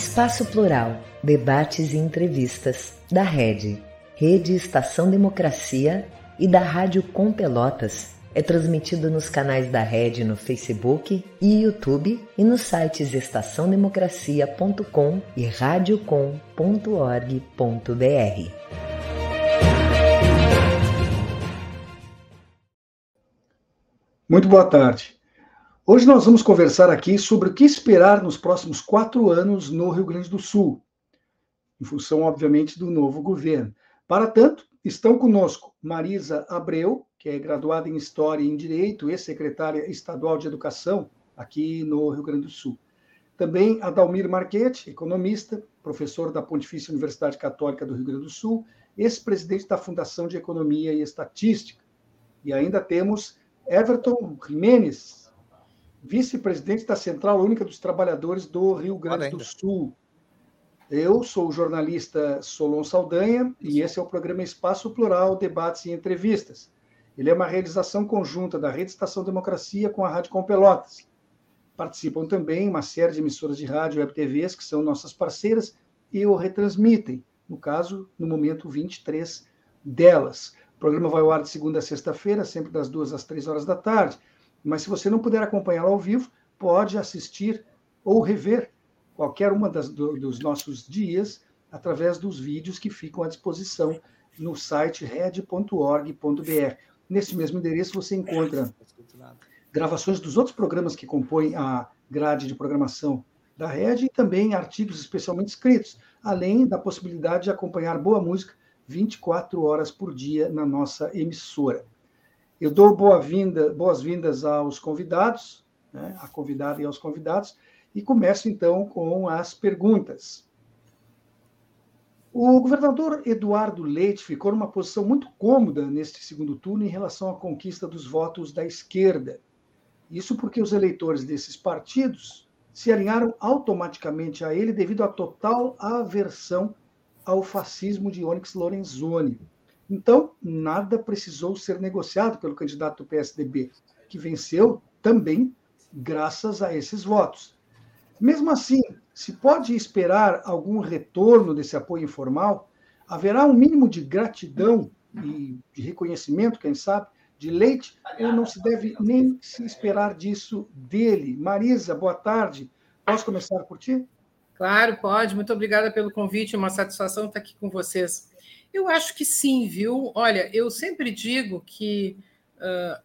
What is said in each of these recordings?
Espaço Plural, debates e entrevistas da Rede, Rede Estação Democracia e da Rádio Com Pelotas. É transmitido nos canais da Rede no Facebook e YouTube e nos sites estaçãodemocracia.com e radiocom.org.br. Muito boa tarde. Hoje nós vamos conversar aqui sobre o que esperar nos próximos quatro anos no Rio Grande do Sul, em função, obviamente, do novo governo. Para tanto, estão conosco Marisa Abreu, que é graduada em História e em Direito e secretária estadual de Educação aqui no Rio Grande do Sul. Também Adalmir Marchetti, economista, professor da Pontifícia Universidade Católica do Rio Grande do Sul, ex-presidente da Fundação de Economia e Estatística. E ainda temos Everton Jimenez, vice-presidente da Central Única dos Trabalhadores do Rio Grande do Sul. Eu sou o jornalista Solon Saldanha e esse é o programa Espaço Plural, Debates e Entrevistas. Ele é uma realização conjunta da Rede Estação Democracia com a Rádio Com Pelotas. Participam também uma série de emissoras de rádio e web TVs que são nossas parceiras e o retransmitem, no caso, no momento 23 delas. O programa vai ao ar de segunda a sexta-feira, sempre das duas às três horas da tarde. Mas se você não puder acompanhá-lo ao vivo, pode assistir ou rever qualquer uma das, do, dos nossos dias através dos vídeos que ficam à disposição no site red.org.br. Nesse mesmo endereço você encontra gravações dos outros programas que compõem a grade de programação da rede e também artigos especialmente escritos, além da possibilidade de acompanhar boa música 24 horas por dia na nossa emissora. Eu dou boa-vinda, boas-vindas aos convidados, né, a convidada e aos convidados, e começo então com as perguntas. O governador Eduardo Leite ficou numa posição muito cômoda neste segundo turno em relação à conquista dos votos da esquerda. Isso porque os eleitores desses partidos se alinharam automaticamente a ele devido à total aversão ao fascismo de Onyx Lorenzoni. Então, nada precisou ser negociado pelo candidato do PSDB, que venceu também graças a esses votos. Mesmo assim, se pode esperar algum retorno desse apoio informal, haverá um mínimo de gratidão e de reconhecimento, quem sabe, de Leite, ou não se deve nem se esperar disso dele. Marisa, boa tarde. Posso começar por ti? Claro, pode. Muito obrigada pelo convite. É uma satisfação estar aqui com vocês. Eu acho que sim, viu? Olha, eu sempre digo que, uh,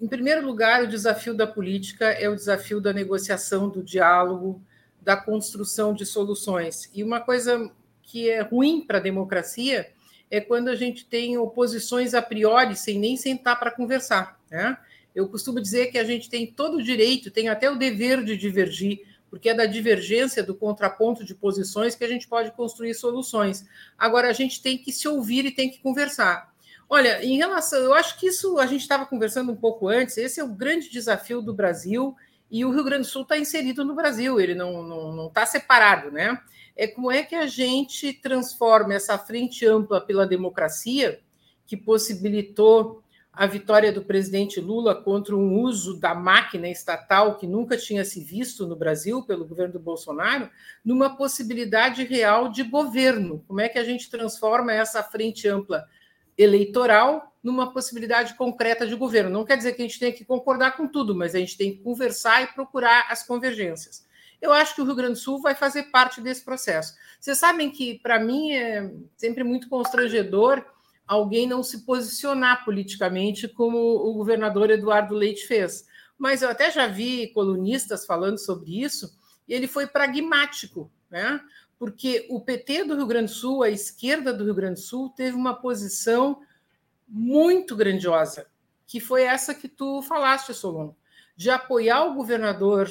em primeiro lugar, o desafio da política é o desafio da negociação, do diálogo, da construção de soluções. E uma coisa que é ruim para a democracia é quando a gente tem oposições a priori sem nem sentar para conversar. Né? Eu costumo dizer que a gente tem todo o direito, tem até o dever de divergir porque é da divergência, do contraponto de posições que a gente pode construir soluções. Agora, a gente tem que se ouvir e tem que conversar. Olha, em relação, eu acho que isso a gente estava conversando um pouco antes, esse é o grande desafio do Brasil, e o Rio Grande do Sul está inserido no Brasil, ele não está não, não tá separado, né? É como é que a gente transforma essa frente ampla pela democracia, que possibilitou a vitória do presidente Lula contra um uso da máquina estatal que nunca tinha se visto no Brasil pelo governo do Bolsonaro, numa possibilidade real de governo. Como é que a gente transforma essa frente ampla eleitoral numa possibilidade concreta de governo? Não quer dizer que a gente tenha que concordar com tudo, mas a gente tem que conversar e procurar as convergências. Eu acho que o Rio Grande do Sul vai fazer parte desse processo. Vocês sabem que, para mim, é sempre muito constrangedor alguém não se posicionar politicamente como o governador Eduardo Leite fez. Mas eu até já vi colunistas falando sobre isso, e ele foi pragmático, né? porque o PT do Rio Grande do Sul, a esquerda do Rio Grande do Sul, teve uma posição muito grandiosa, que foi essa que tu falaste, Solon, de apoiar o governador,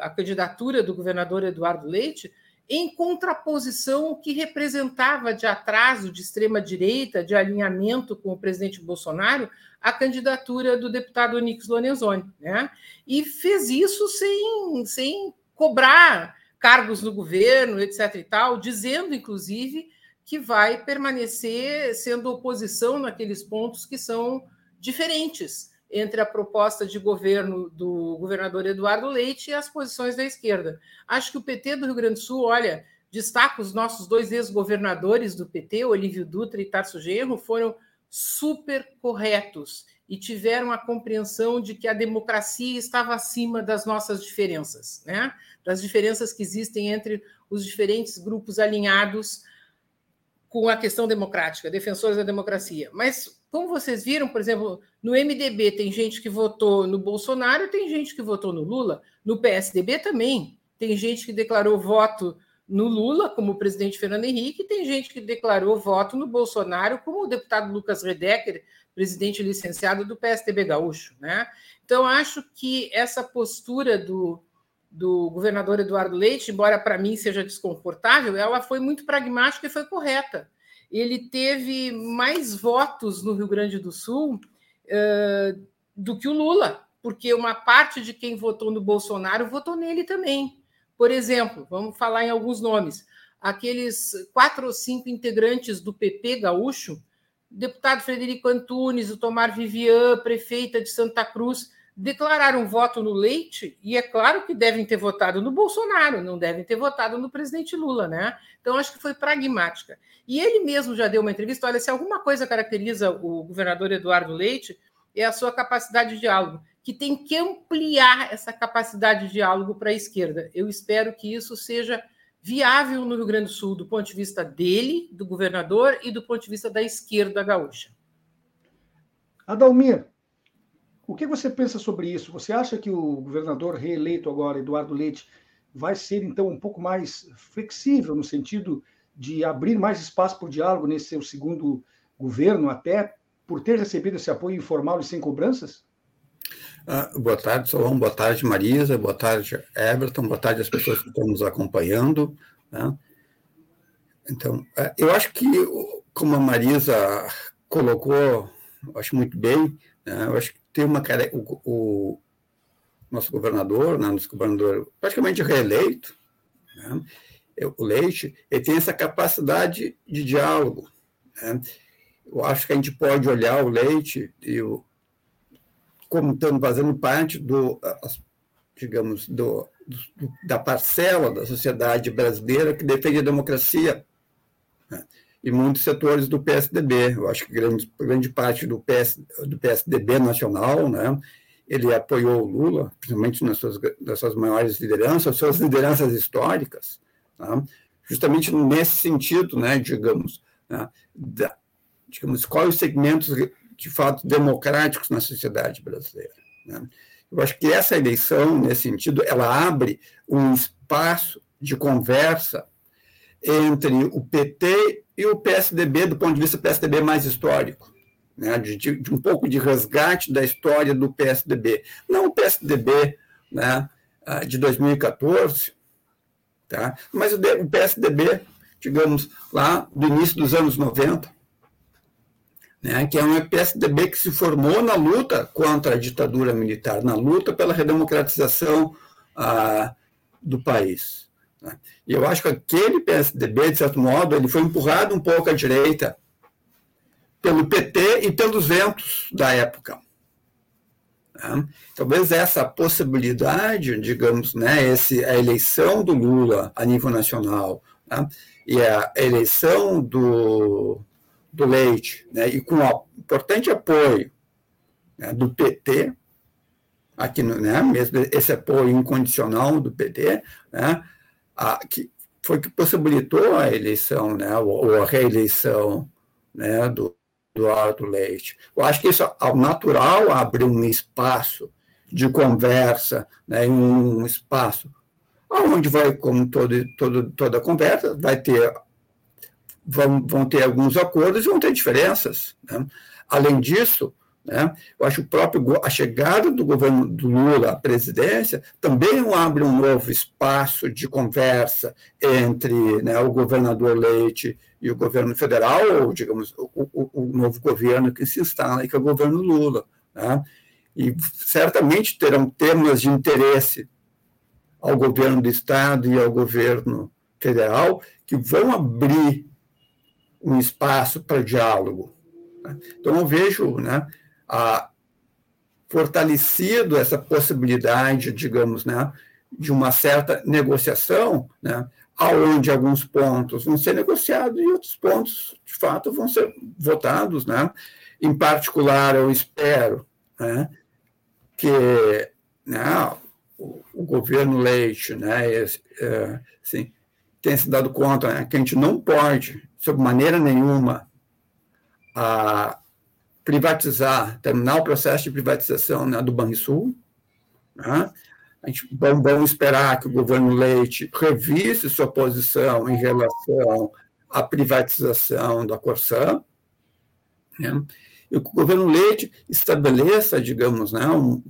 a candidatura do governador Eduardo Leite, em contraposição ao que representava de atraso de extrema-direita, de alinhamento com o presidente Bolsonaro, a candidatura do deputado Onix Lorenzoni. Né? E fez isso sem, sem cobrar cargos no governo, etc. e tal, dizendo, inclusive, que vai permanecer sendo oposição naqueles pontos que são diferentes entre a proposta de governo do governador Eduardo Leite e as posições da esquerda. Acho que o PT do Rio Grande do Sul, olha, destaca os nossos dois ex-governadores do PT, Olívio Dutra e Tarso Genro, foram super corretos e tiveram a compreensão de que a democracia estava acima das nossas diferenças, né? das diferenças que existem entre os diferentes grupos alinhados com a questão democrática, defensores da democracia. Mas, como vocês viram, por exemplo, no MDB tem gente que votou no Bolsonaro, tem gente que votou no Lula, no PSDB também. Tem gente que declarou voto no Lula, como o presidente Fernando Henrique, e tem gente que declarou voto no Bolsonaro, como o deputado Lucas Redecker, presidente licenciado do PSDB Gaúcho. Né? Então, acho que essa postura do, do governador Eduardo Leite, embora para mim seja desconfortável, ela foi muito pragmática e foi correta. Ele teve mais votos no Rio Grande do Sul uh, do que o Lula, porque uma parte de quem votou no Bolsonaro votou nele também. Por exemplo, vamos falar em alguns nomes. Aqueles quatro ou cinco integrantes do PP gaúcho, deputado Frederico Antunes, o Tomar Vivian, prefeita de Santa Cruz, declararam voto no Leite, e é claro que devem ter votado no Bolsonaro, não devem ter votado no presidente Lula, né? Então, acho que foi pragmática. E ele mesmo já deu uma entrevista: olha, se alguma coisa caracteriza o governador Eduardo Leite, é a sua capacidade de diálogo, que tem que ampliar essa capacidade de diálogo para a esquerda. Eu espero que isso seja viável no Rio Grande do Sul, do ponto de vista dele, do governador, e do ponto de vista da esquerda gaúcha. Adalmir, o que você pensa sobre isso? Você acha que o governador reeleito agora, Eduardo Leite, vai ser então um pouco mais flexível no sentido de abrir mais espaço para o diálogo nesse seu segundo governo, até por ter recebido esse apoio informal e sem cobranças? Ah, boa tarde, Solon. Boa tarde, Marisa. Boa tarde, Everton. Boa tarde às pessoas que estão nos acompanhando. Né? Então, é, eu acho que, como a Marisa colocou, acho muito bem, né? eu acho que tem uma o, o nosso governador, né, nosso governador praticamente reeleito, né, o Leite, ele tem essa capacidade de diálogo. Né? Eu acho que a gente pode olhar o Leite e o, como estando fazendo parte do, digamos, do, do, da parcela da sociedade brasileira que defende a democracia. Né? E muitos setores do PSDB. Eu acho que grande, grande parte do, PS, do PSDB nacional, né, ele apoiou o Lula, principalmente nas suas, nas suas maiores lideranças, suas lideranças históricas, né, justamente nesse sentido, né, digamos, né, da, digamos, quais os segmentos de fato democráticos na sociedade brasileira. Né. Eu acho que essa eleição, nesse sentido, ela abre um espaço de conversa entre o PT e o PSDB, do ponto de vista PSDB mais histórico, né, de, de, um pouco de resgate da história do PSDB. Não o PSDB né, ah, de 2014, tá? mas o, o PSDB, digamos, lá do início dos anos 90, né, que é um PSDB que se formou na luta contra a ditadura militar, na luta pela redemocratização ah, do país. Né? E eu acho que aquele PSDB, de certo modo, ele foi empurrado um pouco à direita pelo PT e pelos ventos da época. Né? Talvez essa possibilidade, digamos, né, esse, a eleição do Lula a nível nacional né, e a eleição do, do Leite, né, e com o importante apoio né, do PT, aqui né, mesmo esse apoio incondicional do PT, né, a, que foi que possibilitou a eleição, né, ou a reeleição né, do Eduardo Leite. Eu acho que isso, ao natural, abre um espaço de conversa, né, um espaço onde vai, como todo, todo, toda conversa, vai ter, vão, vão ter alguns acordos e vão ter diferenças. Né? Além disso, né? Eu acho o próprio, a chegada do governo do Lula à presidência também abre um novo espaço de conversa entre né, o governador Leite e o governo federal, ou, digamos, o, o, o novo governo que se instala, que é o governo Lula. Né? E certamente terão temas de interesse ao governo do Estado e ao governo federal que vão abrir um espaço para diálogo. Né? Então, eu vejo né, a, fortalecido essa possibilidade, digamos, né, de uma certa negociação, né, aonde alguns pontos vão ser negociados e outros pontos, de fato, vão ser votados, né? Em particular, eu espero né, que né, o, o, governo Leite, né, esse, é, assim, tenha se dado conta né, que a gente não pode, sob maneira nenhuma, a privatizar, terminar o processo de privatização né, do Banrisul. Né? A gente vamos, esperar que o governo Leite revise sua posição em relação à privatização da Corsã. Né? E que o governo Leite estabeleça, digamos, né, um,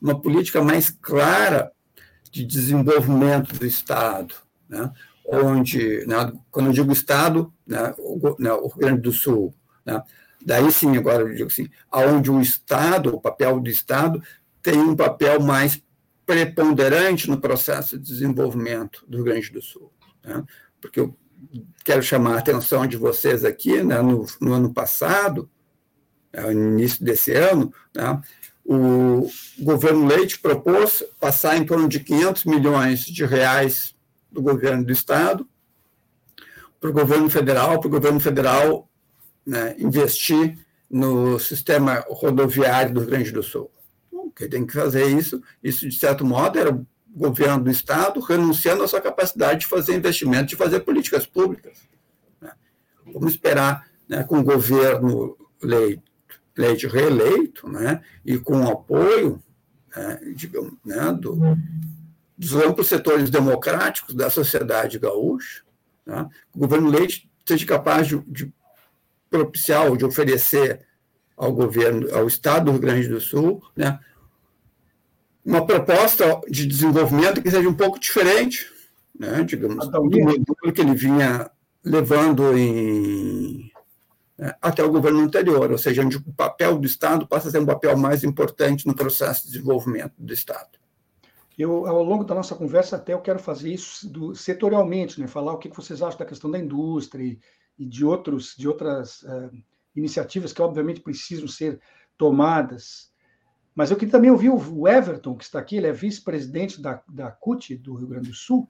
uma política mais clara de desenvolvimento do Estado, né? onde, né, quando eu digo Estado, né, o, né, o Rio Grande do Sul, né, daí sim, agora eu digo assim, aonde o Estado, o papel do Estado, tem um papel mais preponderante no processo de desenvolvimento do Rio Grande do Sul. Né, porque eu quero chamar a atenção de vocês aqui, né, no, no ano passado, né, no início desse ano, né, o governo Leite propôs passar em torno de 500 milhões de reais do governo do Estado para o governo federal, para o governo federal né, investir no sistema rodoviário do Rio Grande do Sul. Bom, quem tem que fazer isso, isso de certo modo era o governo do Estado renunciando à sua capacidade de fazer investimento, de fazer políticas públicas. Né. Vamos esperar né, com o governo leite, leite reeleito né, e com o apoio né, digamos, né, do, dos amplos setores democráticos da sociedade gaúcha, tá? o governo Leite seja capaz de, de propiciar ou de oferecer ao governo, ao Estado do Rio Grande do Sul, né, uma proposta de desenvolvimento que seja um pouco diferente, né, digamos, do modelo que ele vinha levando em, né, até o governo anterior, ou seja, onde o papel do Estado passa a ser um papel mais importante no processo de desenvolvimento do Estado. Eu, ao longo da nossa conversa, até eu quero fazer isso do, setorialmente, né? falar o que vocês acham da questão da indústria e, de, outros, de outras uh, iniciativas que, obviamente, precisam ser tomadas. Mas eu queria também ouvir o Everton, que está aqui, ele é vice-presidente da, da CUT, do Rio Grande do Sul,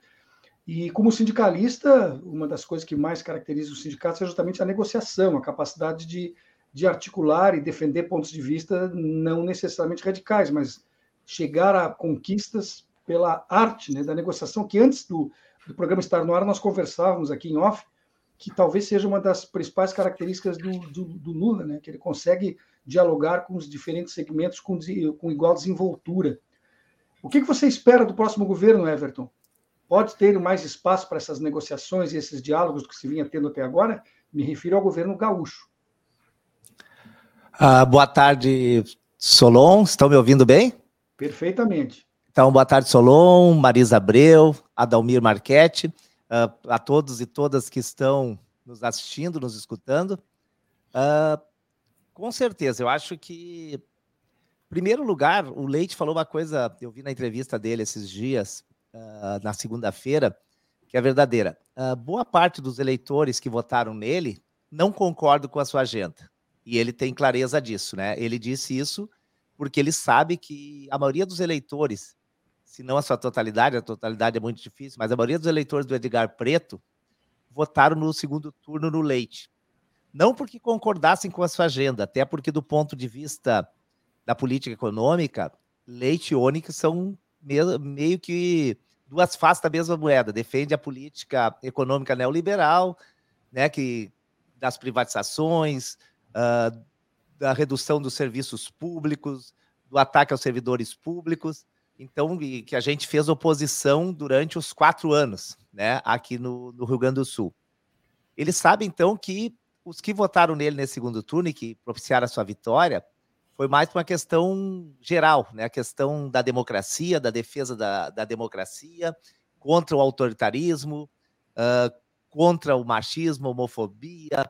e como sindicalista, uma das coisas que mais caracteriza o sindicato é justamente a negociação, a capacidade de, de articular e defender pontos de vista não necessariamente radicais, mas chegar a conquistas pela arte né, da negociação, que antes do, do programa estar no ar, nós conversávamos aqui em off, que talvez seja uma das principais características do, do, do Lula, né, que ele consegue dialogar com os diferentes segmentos com, com igual desenvoltura. O que, que você espera do próximo governo, Everton? Pode ter mais espaço para essas negociações e esses diálogos que se vinha tendo até agora? Me refiro ao governo gaúcho. Ah, boa tarde, Solon. Estão me ouvindo bem? Perfeitamente. Então, boa tarde, Solon, Marisa Abreu, Adalmir Marchetti, uh, a todos e todas que estão nos assistindo, nos escutando. Uh, com certeza, eu acho que, em primeiro lugar, o Leite falou uma coisa, eu vi na entrevista dele esses dias, uh, na segunda-feira, que é verdadeira. boa parte dos eleitores que votaram nele não concordam com a sua agenda. E ele tem clareza disso, né? Ele disse isso porque ele sabe que a maioria dos eleitores, se não a sua totalidade, a totalidade é muito difícil, mas a maioria dos eleitores do Edgar Preto votaram no segundo turno no Leite. Não porque concordassem com a sua agenda, até porque, do ponto de vista da política econômica, Leite e Onyx são meio que duas faces da mesma moeda. Defende a política econômica neoliberal, né, que das privatizações, uh, da redução dos serviços públicos, do ataque aos servidores públicos. Então, que a gente fez oposição durante os quatro anos, né, aqui no, no Rio Grande do Sul. Ele sabe, então, que os que votaram nele nesse segundo turno e que propiciaram a sua vitória foi mais uma questão geral, né, a questão da democracia, da defesa da, da democracia, contra o autoritarismo, uh, contra o machismo, homofobia,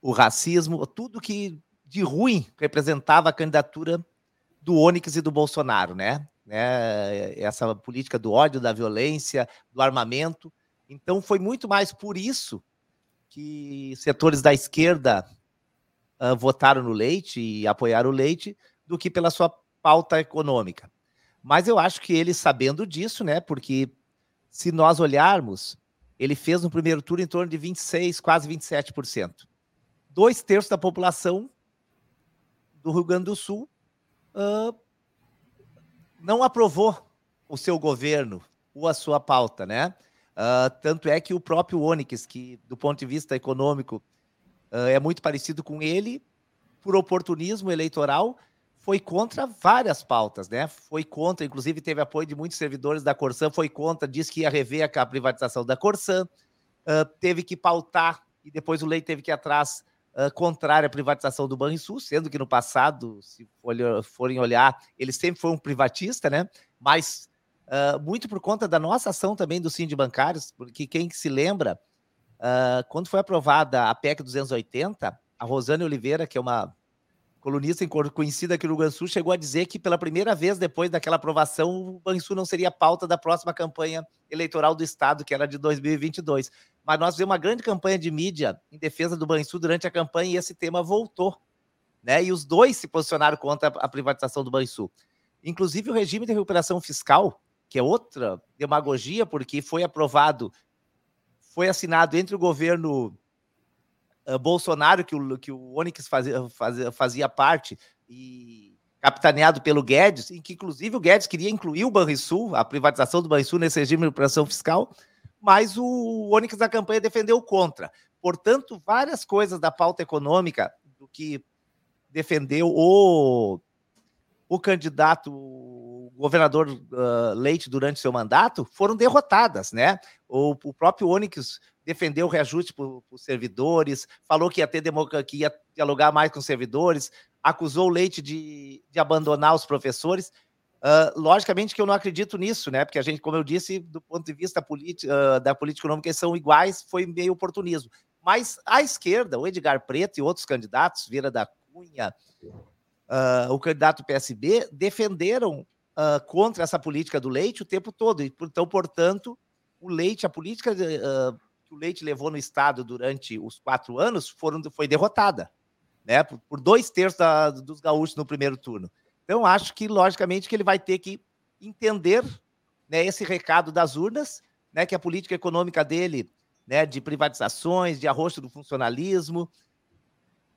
o racismo, tudo que de ruim representava a candidatura do Onyx e do Bolsonaro, né? né? Essa política do ódio, da violência, do armamento. Então, foi muito mais por isso que setores da esquerda uh, votaram no Leite e apoiaram o Leite, do que pela sua pauta econômica. Mas eu acho que ele, sabendo disso, né, porque se nós olharmos, ele fez no primeiro turno em torno de 26, quase 27%. Dois terços da população do Rio Grande do Sul uh, não aprovou o seu governo ou a sua pauta, né? Uh, tanto é que o próprio Onyx, que do ponto de vista econômico uh, é muito parecido com ele, por oportunismo eleitoral, foi contra várias pautas, né? Foi contra, inclusive teve apoio de muitos servidores da Corsan, foi contra, disse que ia rever a privatização da Corsan, uh, teve que pautar, e depois o Leite teve que ir atrás, uh, contrária à privatização do Banrisul, sendo que no passado, se forem olhar, ele sempre foi um privatista, né? Mas uh, muito por conta da nossa ação também do de Bancários, porque quem se lembra, quando foi aprovada a PEC 280, a Rosane Oliveira, que é uma colunista conhecida aqui no Rio Grande do Sul, chegou a dizer que pela primeira vez depois daquela aprovação, o Banrisul não seria pauta da próxima campanha eleitoral do Estado, que era de 2022. Mas nós vimos uma grande campanha de mídia em defesa do Banrisul durante a campanha e esse tema voltou. Né? E os dois se posicionaram contra a privatização do Banrisul. Inclusive o regime de recuperação fiscal, que é outra demagogia, porque foi aprovado, foi assinado entre o governo uh, Bolsonaro, que o, que o Onyx fazia, fazia, fazia parte, e capitaneado pelo Guedes, em que inclusive o Guedes queria incluir o Banrisul, a privatização do Banrisul nesse regime de recuperação fiscal, mas o Onyx da campanha defendeu contra. Portanto, várias coisas da pauta econômica do que defendeu o, o candidato o governador uh, Leite durante seu mandato foram derrotadas, né? O, o próprio Onyx defendeu o reajuste para os servidores, falou que ia ter que ia dialogar mais com os servidores, acusou o Leite de, de abandonar os professores. Uh, logicamente que eu não acredito nisso, né? Porque a gente, como eu disse, do ponto de vista uh, da política econômica, eles são iguais, foi meio oportunismo. Mas a esquerda, o Edgar Preto e outros candidatos, Vira da Cunha, uh, o candidato PSB, defenderam contra essa política do leite o tempo todo. Então, portanto, o leite, a política que o Leite levou no Estado durante os quatro anos foram, foi derrotada, né? Por, por dois terços da, dos gaúchos no primeiro turno. Então, acho que, logicamente, que ele vai ter que entender né, esse recado das urnas, né, que a política econômica dele, né, de privatizações, de arroxo do funcionalismo,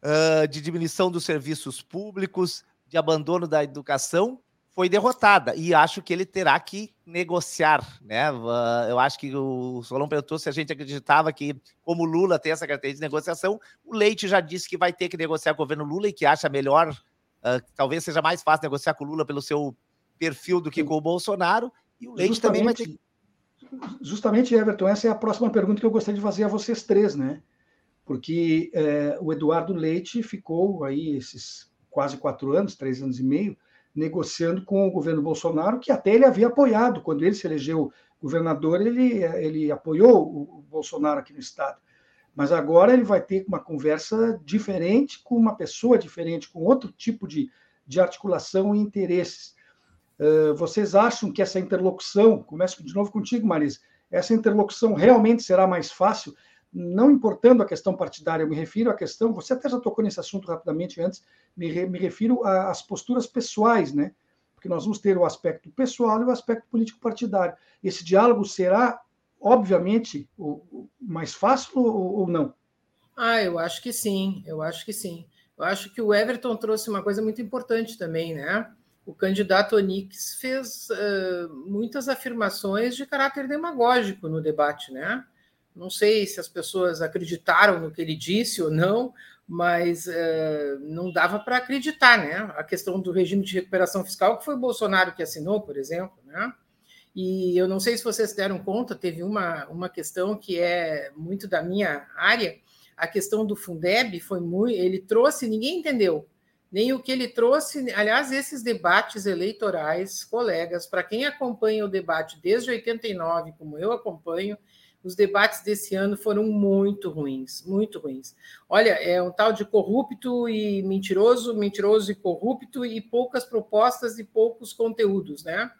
uh, de diminuição dos serviços públicos, de abandono da educação, foi derrotada e acho que ele terá que negociar, né? Eu acho que o Solon perguntou se a gente acreditava que, como Lula tem essa característica de negociação, o Leite já disse que vai ter que negociar com o governo Lula e que acha melhor, uh, talvez seja mais fácil negociar com o Lula pelo seu perfil do que com o Bolsonaro, e o Leite justamente, também vai ter. Justamente, Everton, essa é a próxima pergunta que eu gostaria de fazer a vocês três, né? Porque é, o Eduardo Leite ficou aí esses quase quatro anos, três anos e meio, negociando com o governo Bolsonaro, que até ele havia apoiado. Quando ele se elegeu governador, ele, ele apoiou o Bolsonaro aqui no Estado. Mas agora ele vai ter uma conversa diferente, com uma pessoa diferente, com outro tipo de, de articulação e interesses. Uh, vocês acham que essa interlocução, começo de novo contigo, Marisa, essa interlocução realmente será mais fácil? não importando a questão partidária, eu me refiro à questão, você até já tocou nesse assunto rapidamente antes, me, re, me refiro às posturas pessoais, né? Porque nós vamos ter o aspecto pessoal e o aspecto político partidário. Esse diálogo será, obviamente, o, mais fácil ou, ou não? Ah, eu acho que sim, eu acho que sim. Eu acho que o Everton trouxe uma coisa muito importante também, né? O candidato Onix fez uh, muitas afirmações de caráter demagógico no debate, né? Não sei se as pessoas acreditaram no que ele disse ou não, mas é, não dava para acreditar, né? A questão do regime de recuperação fiscal, que foi o Bolsonaro que assinou, por exemplo, né? E eu não sei se vocês deram conta, teve uma, uma questão que é muito da minha área, a questão do Fundeb foi muito. Ele trouxe, ninguém entendeu. Nem o que ele trouxe, aliás, esses debates eleitorais, colegas, para quem acompanha o debate desde 89, como eu acompanho, os debates desse ano foram muito ruins, muito ruins. Olha, é um tal de corrupto e mentiroso, mentiroso e corrupto, e poucas propostas e poucos conteúdos, né?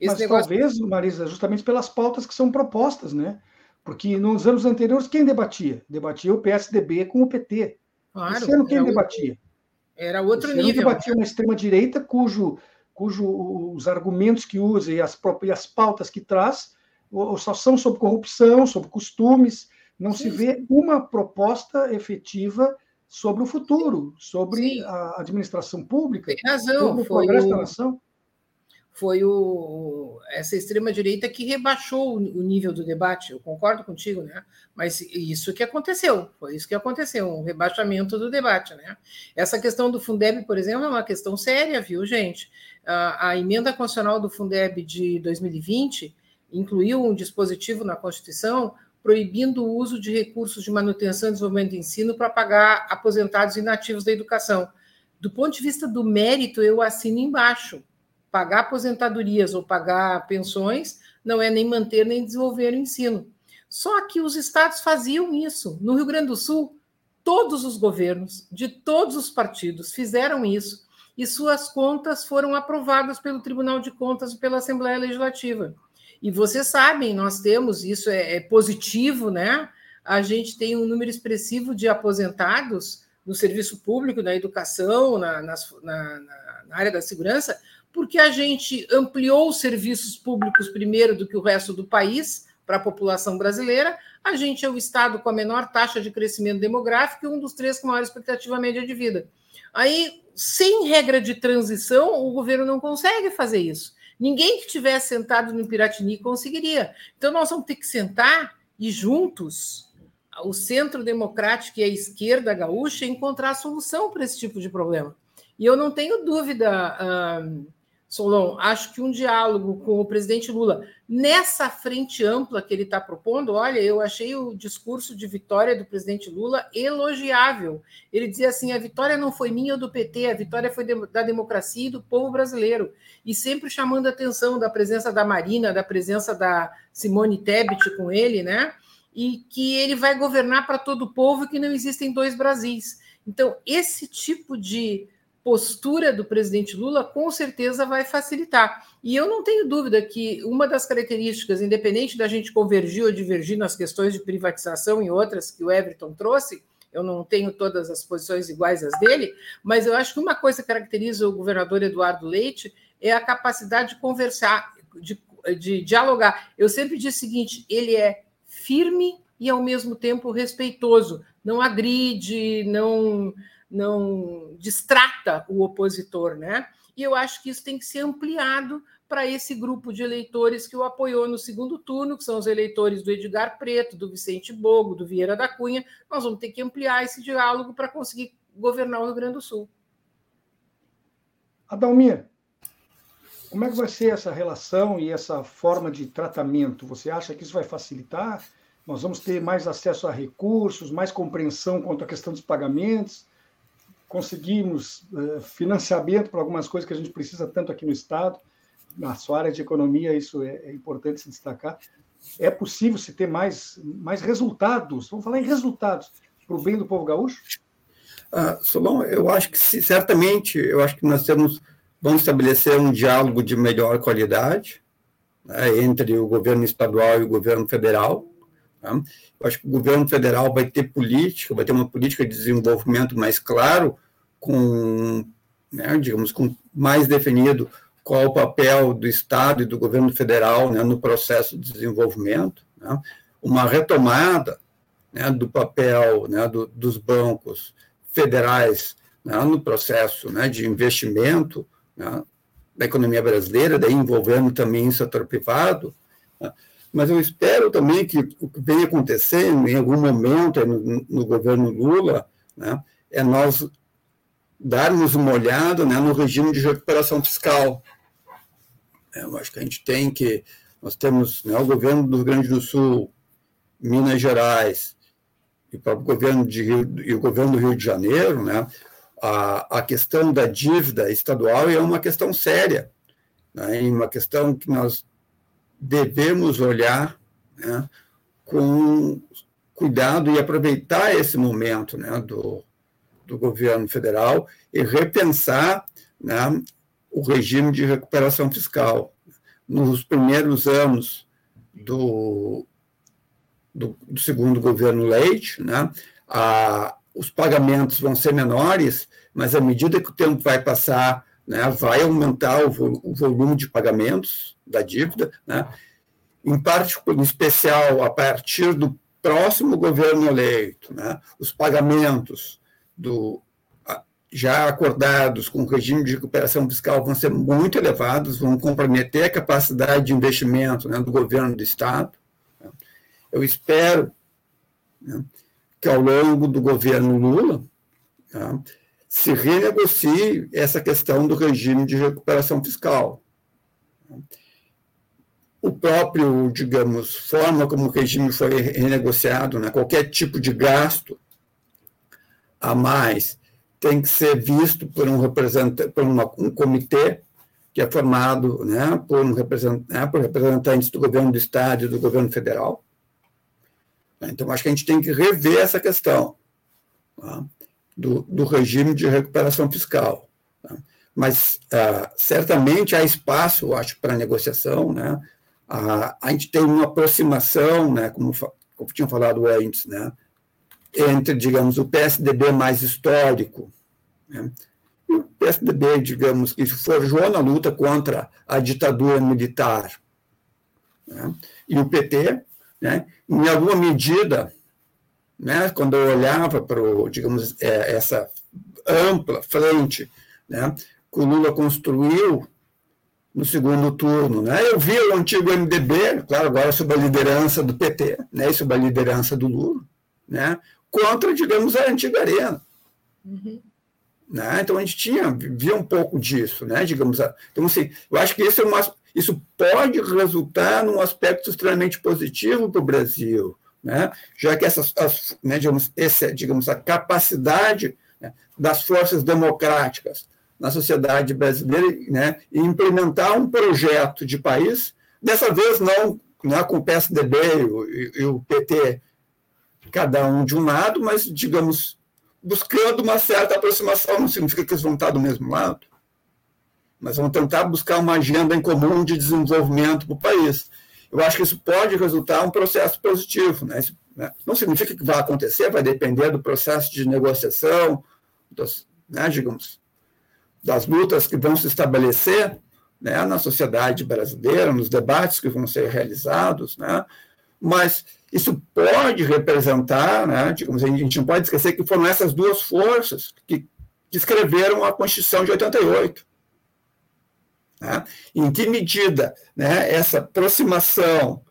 Esse Mas negócio... talvez, Marisa, justamente pelas pautas que são propostas, né? Porque nos anos anteriores, quem debatia? Debatia o PSDB com o PT. Claro, Esse ano quem debatia? Era outro Esse nível. debatia uma extrema-direita cujo, cujo os argumentos que usa e as, próprias, as pautas que traz só são sobre corrupção, sobre costumes, não Sim. se vê uma proposta efetiva sobre o futuro, sobre Sim. a administração pública, Tem razão, sobre o progresso o... da nação foi o, essa extrema-direita que rebaixou o nível do debate. Eu concordo contigo, né? Mas isso que aconteceu, foi isso que aconteceu, um rebaixamento do debate, né? Essa questão do Fundeb, por exemplo, é uma questão séria, viu, gente? A, a emenda constitucional do Fundeb de 2020 incluiu um dispositivo na Constituição proibindo o uso de recursos de manutenção e desenvolvimento do ensino para pagar aposentados inativos da educação. Do ponto de vista do mérito, eu assino embaixo pagar aposentadorias ou pagar pensões não é nem manter nem desenvolver o ensino. Só que os estados faziam isso. No Rio Grande do Sul, todos os governos de todos os partidos fizeram isso e suas contas foram aprovadas pelo Tribunal de Contas e pela Assembleia Legislativa. E vocês sabem, nós temos, isso é, é positivo, né? A gente tem um número expressivo de aposentados no serviço público, na educação, na, na, na, na área da segurança, porque a gente ampliou os serviços públicos primeiro do que o resto do país para a população brasileira. A gente é o estado com a menor taxa de crescimento demográfico e um dos três com maior expectativa média de vida. Aí, sem regra de transição, o governo não consegue fazer isso. Ninguém que tivesse sentado no Piratini conseguiria. Então, nós vamos ter que sentar e juntos, o centro democrático e a esquerda gaúcha, encontrar a solução para esse tipo de problema. E eu não tenho dúvida. Uh, Solon, acho que um diálogo com o presidente Lula nessa frente ampla que ele está propondo, olha, eu achei o discurso de vitória do presidente Lula elogiável. Ele dizia assim: a vitória não foi minha ou do PT, a vitória foi da democracia e do povo brasileiro. E sempre chamando a atenção da presença da Marina, da presença da Simone Tebet com ele, né? E que ele vai governar para todo o povo e que não existem dois Brasis. Então, esse tipo de postura do presidente Lula com certeza vai facilitar. E eu não tenho dúvida que uma das características, independente da gente convergir ou divergir nas questões de privatização e outras que o Everton trouxe, eu não tenho todas as posições iguais às dele, mas eu acho que uma coisa que caracteriza o governador Eduardo Leite é a capacidade de conversar, de, de dialogar. Eu sempre disse o seguinte: ele é firme e ao mesmo tempo respeitoso, não agride, não não distrata o opositor, né? E eu acho que isso tem que ser ampliado para esse grupo de eleitores que o apoiou no segundo turno, que são os eleitores do Edgar Preto, do Vicente Bogo, do Vieira da Cunha. Nós vamos ter que ampliar esse diálogo para conseguir governar o Rio Grande do Sul. Adalmir, como é que vai ser essa relação e essa forma de tratamento? Você acha que isso vai facilitar? Nós vamos ter mais acesso a recursos, mais compreensão quanto à questão dos pagamentos? Conseguimos uh, financiamento para algumas coisas que a gente precisa tanto aqui no Estado. Na sua área de economia, isso é, é importante se destacar. É possível se ter mais, mais resultados, vamos falar em resultados, para o bem do povo gaúcho? Ah, Solon, eu acho que certamente, eu acho que nós temos, vamos estabelecer um diálogo de melhor qualidade né, entre o governo estadual e o governo federal, Tá? Eu acho que o governo federal vai ter política, vai ter uma política de desenvolvimento mais claro, com, né, digamos, com mais definido qual o papel do Estado e do governo federal né, no processo de desenvolvimento, né? uma retomada né, do papel né, do, dos bancos federais né, no processo né, de investimento da economia brasileira, daí envolvendo também o setor privado? Mas eu espero também que o que vem acontecendo em algum momento no, no governo Lula né, é nós darmos uma olhada né, no regime de recuperação fiscal. É, eu acho que a gente tem que. Nós temos né, o governo do Rio Grande do Sul, Minas Gerais, e o próprio governo de Rio, e o governo do Rio de Janeiro, né, a, a questão da dívida estadual é uma questão séria, né, uma questão que nós devemos olhar né, com cuidado e aproveitar esse momento né, do, do governo federal e repensar né, o regime de recuperação fiscal. Nos primeiros anos do, do, do segundo governo Leite, né, a, os pagamentos vão ser menores mas à medida que o tempo vai passar, né, vai aumentar o, vo o volume de pagamentos da dívida, né, em parte, em especial, a partir do próximo governo eleito, né, os pagamentos do, já acordados com o regime de recuperação fiscal vão ser muito elevados, vão comprometer a capacidade de investimento né, do governo do Estado. Eu espero né, que, ao longo do governo Lula, né, se renegocie essa questão do regime de recuperação fiscal. O próprio, digamos, forma como o regime foi renegociado, né, qualquer tipo de gasto a mais tem que ser visto por um representante, por uma, um comitê que é formado né, por, um represent, né, por representantes do governo do estado e do governo federal. Então, acho que a gente tem que rever essa questão tá, do, do, regime de recuperação fiscal. Tá? Mas, ah, certamente, há espaço, acho, para negociação. Né? Ah, a gente tem uma aproximação, né, como, como tinha falado antes, né, entre, digamos, o PSDB mais histórico né, e o PSDB, digamos, que forjou na luta contra a ditadura militar. Né, e o PT, né, em alguma medida, né, quando eu olhava para, digamos, é, essa ampla frente né, que o Lula construiu no segundo turno. Né? Eu vi o antigo MDB, claro, agora sob a liderança do PT, né, sob a liderança do Lula, né, contra, digamos, a antiga arena. Uhum. Né? Então a gente tinha, via um pouco disso, né? digamos. Então, assim, eu acho que isso, é uma, isso pode resultar num aspecto extremamente positivo para o Brasil, né? já que essas, as, né, digamos, digamos, a capacidade né, das forças democráticas na sociedade brasileira né, e implementar um projeto de país, dessa vez não, não é com o PSDB e, e o PT cada um de um lado, mas, digamos, buscando uma certa aproximação, não significa que eles vão estar do mesmo lado, mas vão tentar buscar uma agenda em comum de desenvolvimento para o país. Eu acho que isso pode resultar um processo positivo. Né? Isso, né? Não significa que vai acontecer, vai depender do processo de negociação, das, né, digamos, das lutas que vão se estabelecer né, na sociedade brasileira, nos debates que vão ser realizados, né, mas isso pode representar, né, digamos, a gente não pode esquecer que foram essas duas forças que, que escreveram a Constituição de 88. Né? Em que medida né, essa aproximação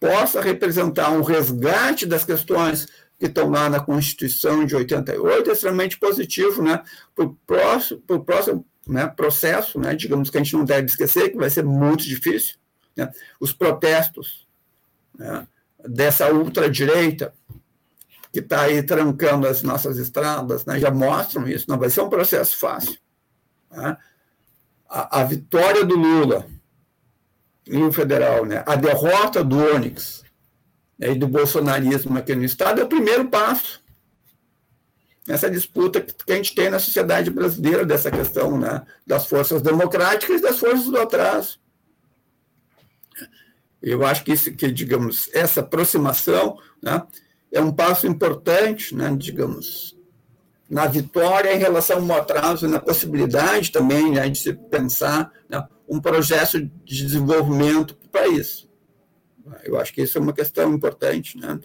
possa representar um resgate das questões que estão lá na Constituição de 88 é extremamente positivo né, para o próximo, pro próximo né, processo, né, digamos que a gente não deve esquecer, que vai ser muito difícil, né, os protestos. Né, dessa ultradireita que está aí trancando as nossas estradas, né, já mostram isso, não vai ser um processo fácil. Né? A, a, vitória do Lula no federal, né, a derrota do Onyx né, e do bolsonarismo aqui no Estado é o primeiro passo nessa disputa que a gente tem na sociedade brasileira dessa questão né, das forças democráticas e das forças do atraso. Eu acho que, isso, que digamos, essa aproximação né, é um passo importante, né, digamos, na vitória em relação ao atraso na possibilidade também né, de se pensar né, um processo de desenvolvimento para o país. Eu acho que isso é uma questão importante, né?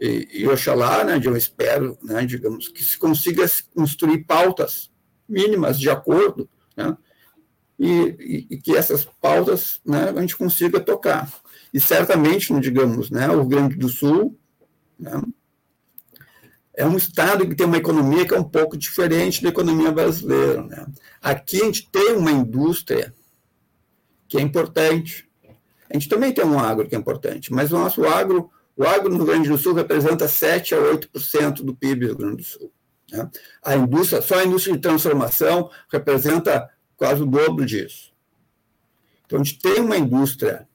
E, e oxalá, né, eu espero, né, digamos, que se consiga construir pautas mínimas de acordo, né, e, e, que essas pautas né, a gente consiga tocar. E certamente, digamos, né, o Rio Grande do Sul né, é um estado que tem uma economia que é um pouco diferente da economia brasileira. Né? Aqui a gente tem uma indústria que é importante. A gente também tem um agro que é importante, mas o nosso agro, o agro no Rio Grande do Sul representa 7 a 8% do PIB do Rio Grande do Sul. Né? A indústria, só a indústria de transformação representa quase o dobro disso. Então, a gente tem uma indústria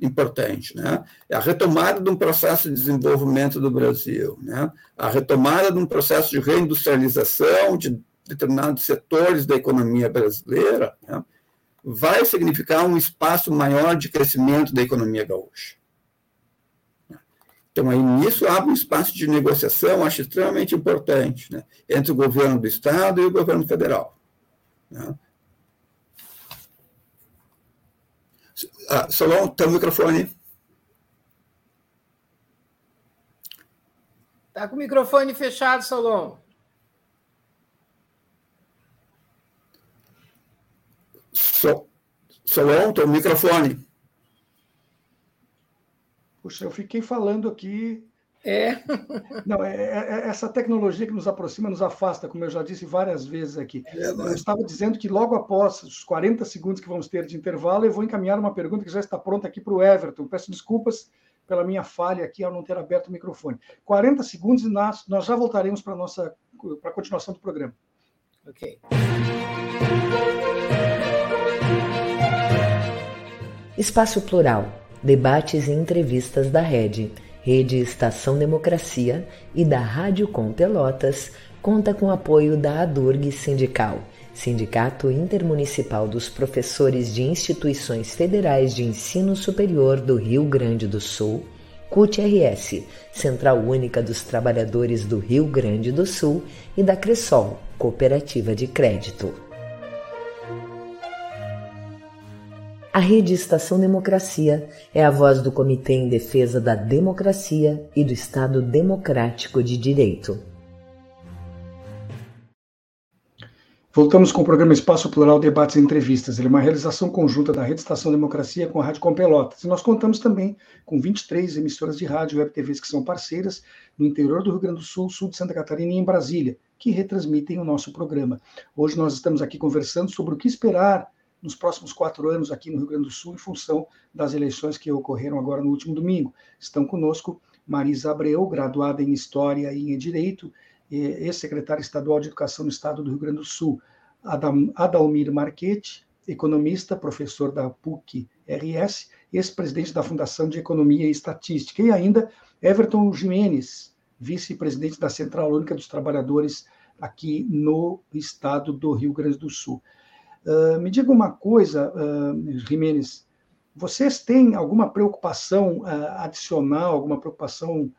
importante, né? É a retomada de um processo de desenvolvimento do Brasil, né? A retomada de um processo de reindustrialização de determinados setores da economia brasileira, né? vai significar um espaço maior de crescimento da economia gaúcha. Então, aí nisso abre um espaço de negociação, acho extremamente importante, né, entre o governo do Estado e o governo federal. Né. Ah, Solon, teu microfone. Está com o microfone fechado, Solon. So, Solon, teu microfone. Puxa, eu fiquei falando aqui. É. Não, é, é, é, essa tecnologia que nos aproxima nos afasta, como eu já disse várias vezes aqui. É, eu estava dizendo que logo após os 40 segundos que vamos ter de intervalo, eu vou encaminhar uma pergunta que já está pronta aqui para o Everton. Peço desculpas pela minha falha aqui ao não ter aberto o microfone. 40 segundos e nós, nós já voltaremos para a nossa para a continuação do programa. Ok. Espaço Plural debates e entrevistas da Rede, Rede Estação Democracia e da Rádio Com Pelotas, conta com apoio da ADURG Sindical, Sindicato Intermunicipal dos Professores de Instituições Federais de Ensino Superior do Rio Grande do Sul, CUT-RS, Central Única dos Trabalhadores do Rio Grande do Sul, e da Cressol, Cooperativa de Crédito. A Rede Estação Democracia é a voz do Comitê em Defesa da Democracia e do Estado Democrático de Direito. Voltamos com o programa Espaço Plural Debates e Entrevistas. Ele é uma realização conjunta da Rede Estação Democracia com a Rádio Com Pelotas. E nós contamos também com 23 emissoras de rádio e web TVs que são parceiras no interior do Rio Grande do Sul, sul de Santa Catarina e em Brasília, que retransmitem o nosso programa. Hoje nós estamos aqui conversando sobre o que esperar nos próximos quatro anos aqui no Rio Grande do Sul, em função das eleições que ocorreram agora no último domingo. Estão conosco Marisa Abreu, graduada em História e em Direito, ex-secretária estadual de Educação no Estado do Rio Grande do Sul, Adam, Adalmir Marchetti, economista, professor da PUC-RS, ex-presidente da Fundação de Economia e Estatística, e ainda Everton Jimenez, vice-presidente da Central Única dos Trabalhadores aqui no estado do Rio Grande do Sul. Uh, me diga uma coisa, uh, vocês têm alguma preocupação uh, adicional, alguma preocupação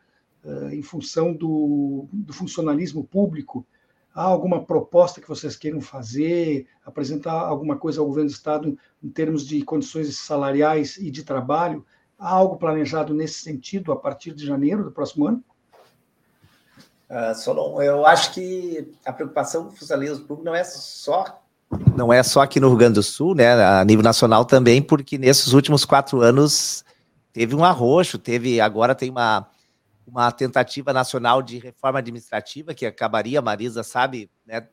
uh, em função do, do, funcionalismo público? Há alguma proposta que vocês queiram fazer, apresentar alguma coisa ao governo do Estado em termos de condições salariais e de trabalho? Há algo planejado nesse sentido a partir de janeiro do próximo ano? Uh, Solon, eu acho que a preocupação do funcionalismo público não é só não é só aqui no Rio Grande do Sul, né, a nível nacional também, porque nesses últimos quatro anos teve um arroxo, teve agora tem uma, uma tentativa nacional de reforma administrativa que acabaria, Marisa sabe, né,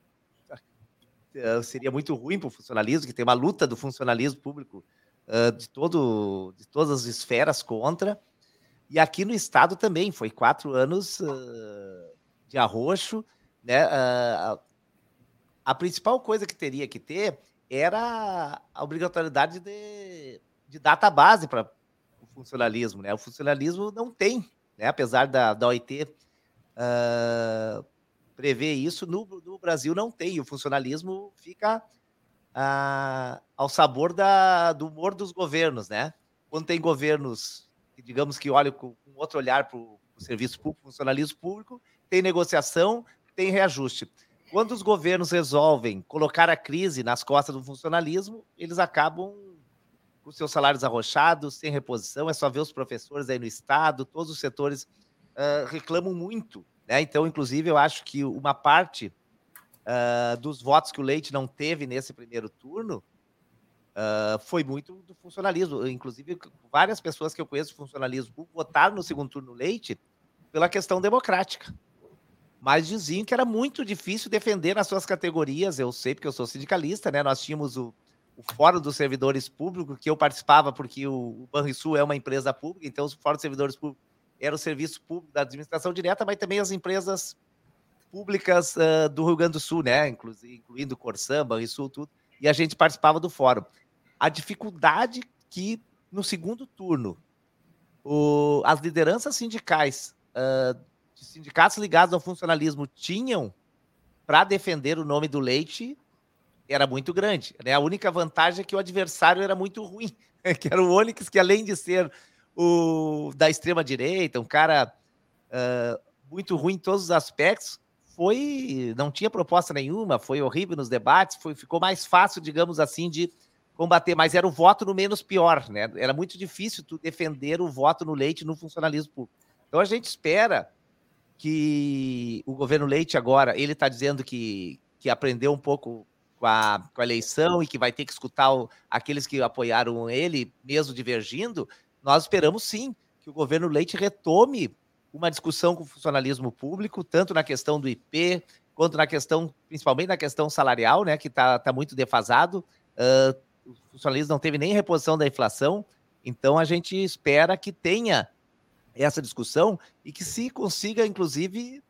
eh, seria muito ruim para o funcionalismo, que tem uma luta do funcionalismo público uh, de, todo, de todas as esferas contra, e aqui no Estado também, foi quatro anos uh, de arroxo, né, uh, a principal coisa que teria que ter era a obrigatoriedade de, de data base para o funcionalismo. Né? O funcionalismo não tem, né? apesar da, da OIT uh, ah, prever isso, no, no, Brasil não tem. O funcionalismo fica uh, ao sabor da, do humor dos governos. Né? Quando tem governos, digamos que olham com, com outro olhar para o serviço público, funcionalismo público, tem negociação, tem reajuste. Quando os governos resolvem colocar a crise nas costas do funcionalismo, eles acabam com seus salários arrochados, sem reposição. É só ver os professores aí no Estado, todos os setores uh, reclamam muito. Né? Então, inclusive, eu acho que uma parte uh, dos votos que o Leite não teve nesse primeiro turno uh, foi muito do funcionalismo. Inclusive, várias pessoas que eu conheço do funcionalismo votaram no segundo turno Leite pela questão democrática mas diziam que era muito difícil defender nas suas categorias. Eu sei porque eu sou sindicalista, né? Nós tínhamos o, o Fórum dos Servidores Públicos, que eu participava porque o, o Banrisul é uma empresa pública, então o Fórum dos Servidores Públicos era o serviço público da administração direta, mas também as empresas públicas uh, do Rio Grande do Sul, né? Inclusive, incluindo Corsã, Banrisul, tudo. E a gente participava do fórum. A dificuldade que no segundo turno o, as lideranças sindicais uh, de sindicatos ligados ao funcionalismo tinham para defender o nome do Leite era muito grande. Né? A única vantagem é que o adversário era muito ruim, que era o Onyx, que além de ser o da extrema direita, um cara uh, muito ruim em todos os aspectos, foi não tinha proposta nenhuma, foi horrível nos debates, foi, ficou mais fácil, digamos assim, de combater, mas era o voto no menos pior, né? Era muito difícil tu defender o voto no leite no funcionalismo público. Então a gente espera que o governo Leite agora, ele está dizendo que, que aprendeu um pouco com a, com a eleição e que vai ter que escutar o, aqueles que apoiaram ele, mesmo divergindo, nós esperamos sim que o governo Leite retome uma discussão com o funcionalismo público, tanto na questão do IP, quanto na questão, principalmente na questão salarial, né, que está tá muito defasado. Uh, o funcionalismo não teve nem reposição da inflação, então a gente espera que tenha essa discussão e que se consiga, inclusive,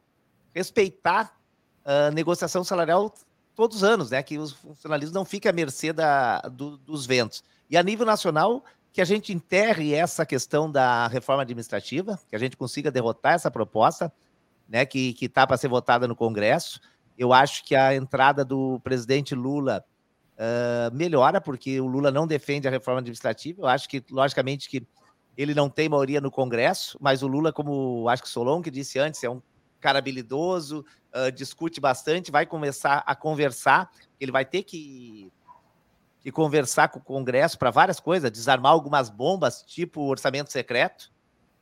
respeitar a negociação salarial todos os anos, né? Que os funcionalistas não fiquem à mercê da, do, dos ventos. E a nível nacional, que a gente enterre essa questão da reforma administrativa, que a gente consiga derrotar essa proposta, né, que está para ser votada no Congresso. Eu acho que a entrada do presidente Lula uh, melhora, porque o Lula não defende a reforma administrativa. Eu acho que, logicamente, que ele não tem maioria no Congresso, mas o Lula, como acho que Solon que disse antes, é um cara habilidoso, uh, discute bastante, vai começar a conversar, ele vai ter que e conversar com o Congresso para várias coisas, desarmar algumas bombas, tipo orçamento secreto,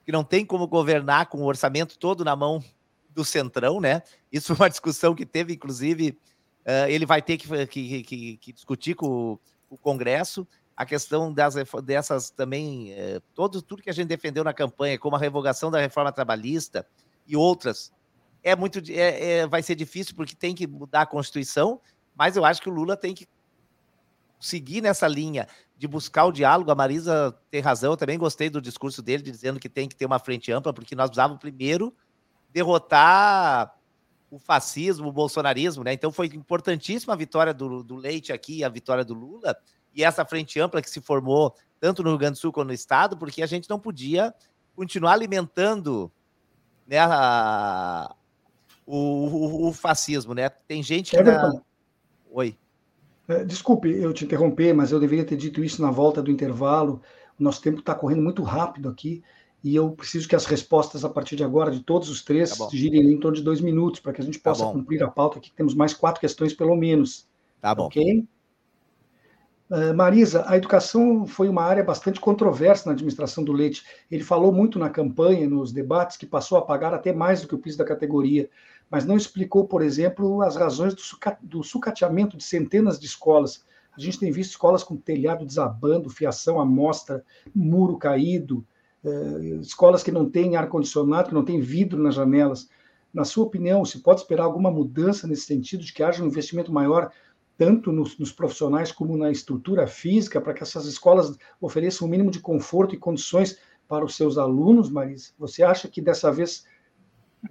que não tem como governar com o orçamento todo na mão do Centrão, né? Isso foi uma discussão que teve, inclusive, uh, ele vai ter que, que, que, que discutir com o, Congresso a questão das, dessas também, uh, todo, tudo que a gente defendeu na campanha, como a revogação da reforma trabalhista e outras, é muito, é, é, vai ser difícil porque tem que mudar a Constituição, mas eu acho que o Lula tem que seguir nessa linha de buscar o diálogo, a Marisa tem razão, eu também gostei do discurso dele, dizendo que tem que ter uma frente ampla, porque nós precisávamos primeiro derrotar o fascismo, o bolsonarismo, né? Então foi importantíssima a vitória do, do Leite aqui, a vitória do Lula, e essa frente ampla que se formou tanto no Rio Grande do Sul quanto no Estado, porque a gente não podia continuar alimentando né, a, o, o, o, fascismo, né? Tem gente que. É na... Oi. É, desculpe eu te interromper, mas eu deveria ter dito isso na volta do intervalo. O nosso tempo está correndo muito rápido aqui e eu preciso que as respostas a partir de agora, de todos os três, tá girem em torno de dois minutos, para que a gente tá possa tá cumprir a pauta aqui. Temos mais quatro questões, pelo menos. Tá bom. Ok? Uh, Marisa, a educação foi uma área bastante controversa na administração do Leite. Ele falou muito na campanha, nos debates, que passou a pagar até mais do que o piso da categoria mas não explicou, por exemplo, as razões do, suca do sucateamento de centenas de escolas. A gente tem visto escolas com telhado desabando, fiação à mostra, muro caído, eh, escolas que não têm ar-condicionado, que não têm vidro nas janelas. Na sua opinião, se pode esperar alguma mudança nesse sentido, de que haja um investimento maior, tanto nos, nos profissionais como na estrutura física, para que essas escolas ofereçam o um mínimo de conforto e condições para os seus alunos, Marisa? Você acha que dessa vez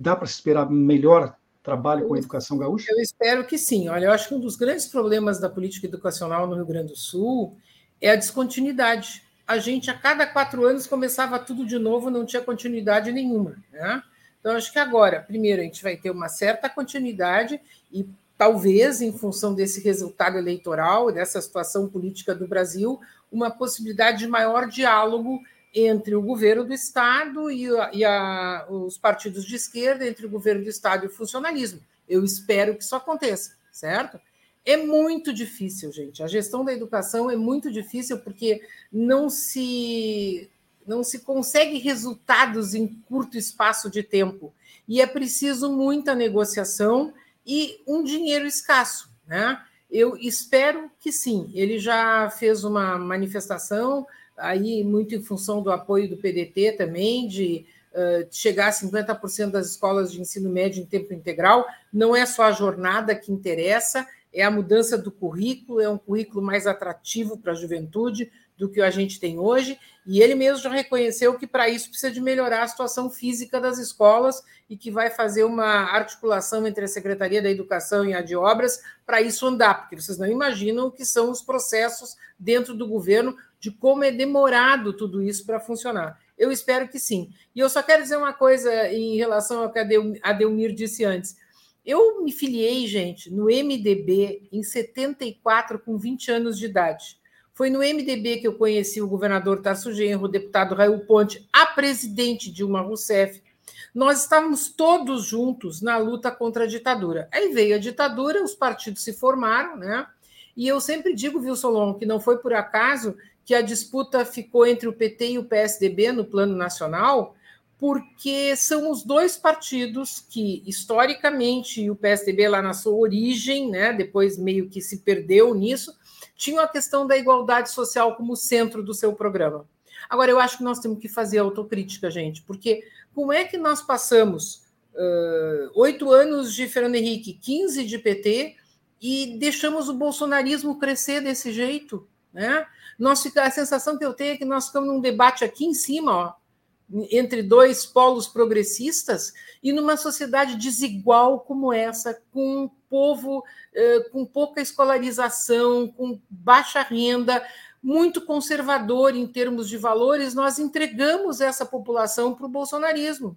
dá para se esperar melhor trabalho com a educação gaúcha? Eu espero que sim. Olha, eu acho que um dos grandes problemas da política educacional no Rio Grande do Sul é a descontinuidade. A gente, a cada quatro anos, começava tudo de novo, não tinha continuidade nenhuma. Né? Então, acho que agora, primeiro, a gente vai ter uma certa continuidade e talvez, em função desse resultado eleitoral, dessa situação política do Brasil, uma possibilidade de maior diálogo entre o governo do Estado e, a, e a, os partidos de esquerda, entre o governo do Estado e o funcionalismo. Eu espero que isso aconteça, certo? É muito difícil, gente. A gestão da educação é muito difícil porque não se não se consegue resultados em curto espaço de tempo e é preciso muita negociação e um dinheiro escasso, né? Eu espero que sim. Ele já fez uma manifestação aí muito em função do apoio do PDT também, de uh, chegar a 50% das escolas de ensino médio em tempo integral. Não é só a jornada que interessa, é a mudança do currículo, é um currículo mais atrativo para a juventude do que a gente tem hoje, e ele mesmo já reconheceu que para isso precisa de melhorar a situação física das escolas e que vai fazer uma articulação entre a Secretaria da Educação e a de Obras para isso andar, porque vocês não imaginam o que são os processos dentro do governo de como é demorado tudo isso para funcionar. Eu espero que sim. E eu só quero dizer uma coisa em relação ao que a Delmir disse antes. Eu me filiei, gente, no MDB em 74, com 20 anos de idade. Foi no MDB que eu conheci o governador Tarso Genro, o deputado Raul Ponte, a presidente Dilma Rousseff. nós estávamos todos juntos na luta contra a ditadura. Aí veio a ditadura, os partidos se formaram, né? E eu sempre digo, viu, Solon, que não foi por acaso que a disputa ficou entre o PT e o PSDB no plano nacional, porque são os dois partidos que, historicamente, o PSDB lá na sua origem, né, depois meio que se perdeu nisso, tinham a questão da igualdade social como centro do seu programa. Agora, eu acho que nós temos que fazer autocrítica, gente, porque como é que nós passamos oito uh, anos de Fernando Henrique, 15 de PT, e deixamos o bolsonarismo crescer desse jeito? Né? Nós a sensação que eu tenho é que nós ficamos num debate aqui em cima, ó, entre dois polos progressistas e numa sociedade desigual como essa, com um povo eh, com pouca escolarização, com baixa renda, muito conservador em termos de valores, nós entregamos essa população para o bolsonarismo,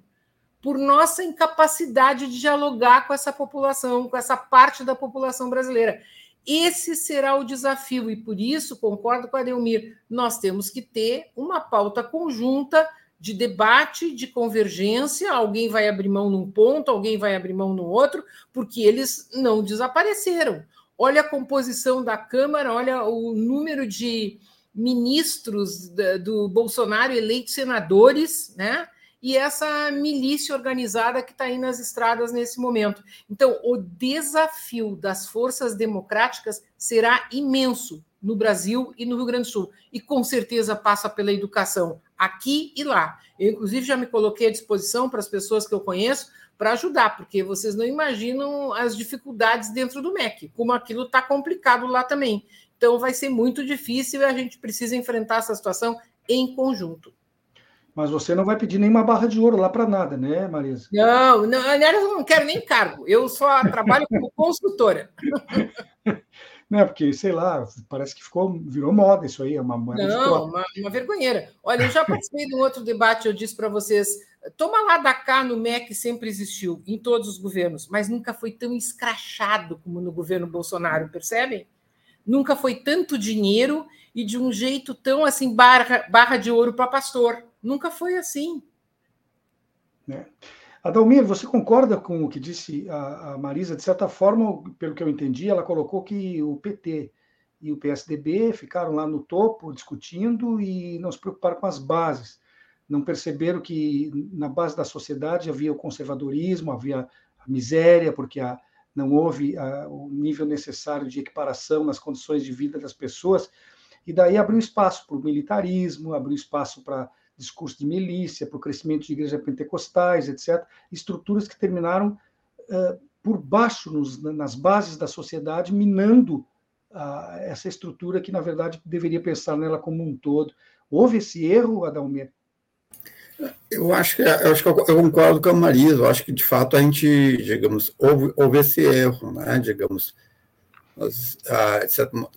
por nossa incapacidade de dialogar com essa população, com essa parte da população brasileira. Esse será o desafio, e por isso, concordo com a Delmir, nós temos que ter uma pauta conjunta de debate, de convergência, alguém vai abrir mão num ponto, alguém vai abrir mão no outro, porque eles não desapareceram. Olha a composição da Câmara, olha o número de ministros do Bolsonaro eleitos senadores, né? E essa milícia organizada que está aí nas estradas nesse momento. Então, o desafio das forças democráticas será imenso no Brasil e no Rio Grande do Sul. E com certeza passa pela educação, aqui e lá. Eu, inclusive, já me coloquei à disposição para as pessoas que eu conheço para ajudar, porque vocês não imaginam as dificuldades dentro do MEC, como aquilo está complicado lá também. Então, vai ser muito difícil e a gente precisa enfrentar essa situação em conjunto. Mas você não vai pedir nenhuma barra de ouro lá para nada, né, Marisa? Não, não, aliás, eu não quero nem cargo. Eu só trabalho como consultora. né? Porque, sei lá, parece que ficou, virou moda isso aí, é uma moeda Não, uma, uma, vergonheira. Olha, eu já participei de um outro debate, eu disse para vocês, toma lá da cá no MEC sempre existiu, em todos os governos, mas nunca foi tão escrachado como no governo Bolsonaro, percebem? Nunca foi tanto dinheiro e de um jeito tão assim, barra, barra de ouro para pastor. Nunca foi assim. É. Adalmir, você concorda com o que disse a, a, Marisa? De certa forma, pelo que eu entendi, ela colocou que o PT e o PSDB ficaram lá no topo discutindo e não se preocuparam com as bases. Não perceberam que na base da sociedade havia o conservadorismo, havia a miséria, porque a, não houve a, o nível necessário de equiparação nas condições de vida das pessoas. E daí abriu espaço para o militarismo, abriu espaço para discurso de milícia, para o crescimento de igrejas pentecostais, etc., estruturas que terminaram por baixo nas bases da sociedade, minando essa estrutura que, na verdade, deveria pensar nela como um todo. Houve esse erro, Adalmir? Eu acho que eu acho que eu concordo com a Marisa. Eu acho que de fato a gente, digamos, houve, houve esse erro, né? Digamos, nós ah,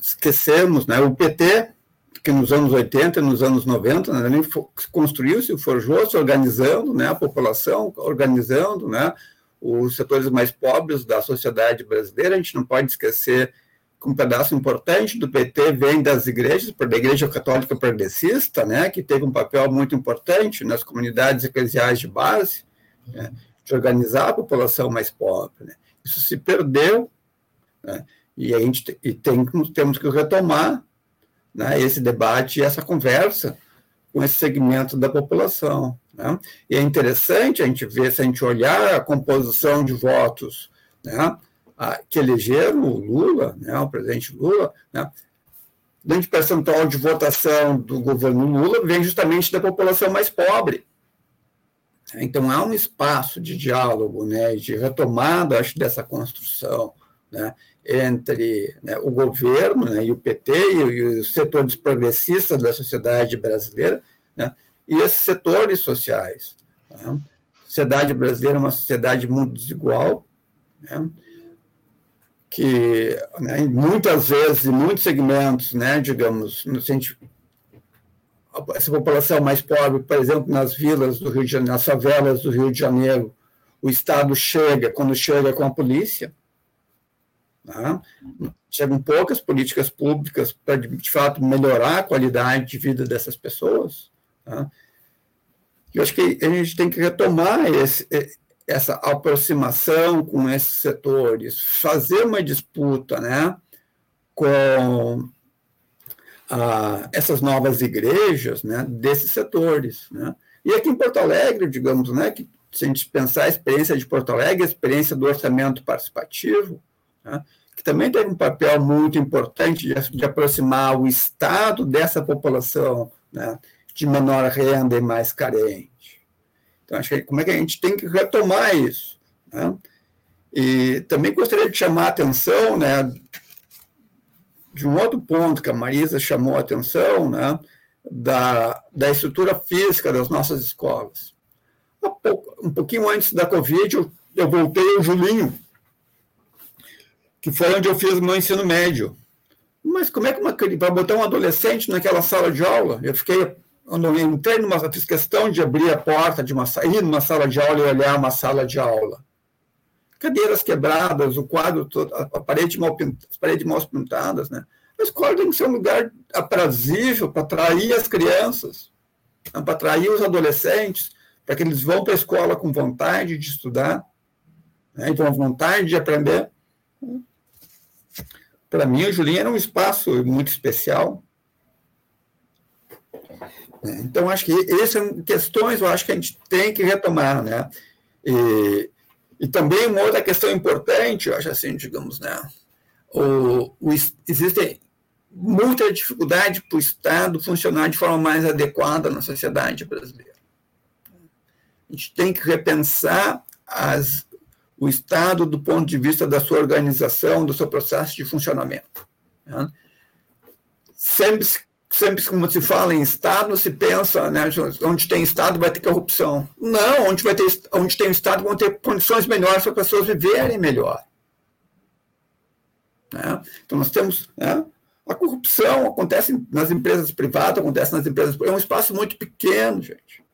esquecemos, né? O PT que nos anos 80 e nos anos 90 né, construiu-se, forjou-se organizando né, a população, organizando né, os setores mais pobres da sociedade brasileira. A gente não pode esquecer que um pedaço importante do PT vem das igrejas, da Igreja Católica Progressista, né, que teve um papel muito importante nas comunidades eclesiais de base, né, de organizar a população mais pobre. Né. Isso se perdeu, né, e a gente e tem, temos que retomar né, esse debate essa conversa com esse segmento da população. Né? E é interessante a gente ver, se a gente olhar a composição de votos né, que elegeram o Lula, né, o presidente Lula, né, grande percentual de votação do governo Lula vem justamente da população mais pobre. Então, há um espaço de diálogo, né, de retomada, acho, dessa construção. Né? Entre né, o governo né, e o PT e, e, os setores progressistas da sociedade brasileira né, e esses setores sociais. Né? A sociedade brasileira é uma sociedade muito desigual, né, que né, muitas vezes, em muitos segmentos, né, digamos, no sentido, essa população mais pobre, por exemplo, nas vilas do Rio de Janeiro, nas favelas do Rio de Janeiro, o Estado chega, quando chega com a polícia, Tá? Chegam poucas políticas públicas para, de fato, melhorar a qualidade de vida dessas pessoas. Tá? Eu acho que a gente tem que retomar esse, essa aproximação com esses setores, fazer uma disputa né, com ah, essas novas igrejas né, desses setores. Né? E aqui em Porto Alegre, digamos, né, que se a gente pensar a experiência de Porto Alegre, a experiência do orçamento participativo, né, que também teve um papel muito importante de, de aproximar o Estado dessa população né, de menor renda e mais carente. Então, acho que como é que a gente tem que retomar isso? Né? E também gostaria de chamar a atenção né, de um outro ponto que a Marisa chamou a atenção, né, da, da estrutura física das nossas escolas. Um pouquinho antes da Covid, eu, eu voltei ao Julinho, que foi onde eu fiz meu ensino médio. Mas como é que uma para botar um adolescente naquela sala de aula? Eu fiquei eu entrei numa, fiz questão de abrir a porta de uma ir numa sala de aula e olhar uma sala de aula. Cadeiras quebradas, o quadro todo, a parede mal, as paredes mal pintadas, né? A escola tem que ser um lugar aprazível para atrair as crianças, para atrair os adolescentes, para que eles vão para a escola com vontade de estudar, né? e com vontade de aprender. Para mim, o Julinho era um espaço muito especial. Né? Então, acho que essas são questões eu acho que a gente tem que retomar. Né? E, e também uma outra questão importante, eu acho assim, digamos, né? o, o, existem muita dificuldade para o Estado funcionar de forma mais adequada na sociedade brasileira. A gente tem que repensar as, o Estado do ponto de vista da sua organização, do seu processo de funcionamento. Né? Sempre se sempre como se fala em Estado, se pensa, né, onde tem Estado vai ter corrupção. Não, onde, vai ter, onde tem Estado vão ter condições melhores para as pessoas viverem melhor. Né? Então, nós temos. Né, a corrupção acontece nas empresas privadas, acontece nas empresas. É um espaço muito pequeno, gente.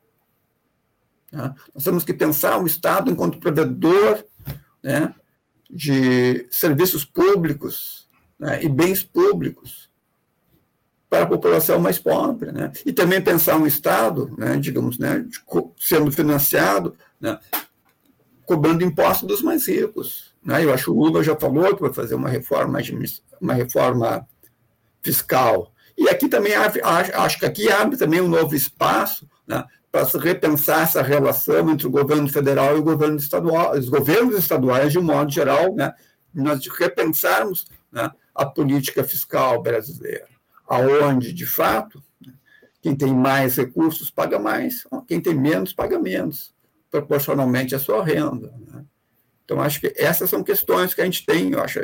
Né? Nós temos que pensar o Estado enquanto provedor né, de serviços públicos né, e bens públicos para a população mais pobre, né? E também pensar um Estado, né, digamos, né, sendo financiado, né, cobrando impostos dos mais ricos. Né? Eu acho que o Lula já falou que vai fazer uma reforma, uma reforma fiscal. E aqui também acho que aqui abre também um novo espaço né, para repensar essa relação entre o governo federal e o governo estadual, os governos estaduais de um modo geral, né, nós repensarmos né, a política fiscal brasileira aonde, de fato, quem tem mais recursos paga mais, quem tem menos paga menos, proporcionalmente à sua renda. Né? Então, acho que essas são questões que a gente tem, eu acho,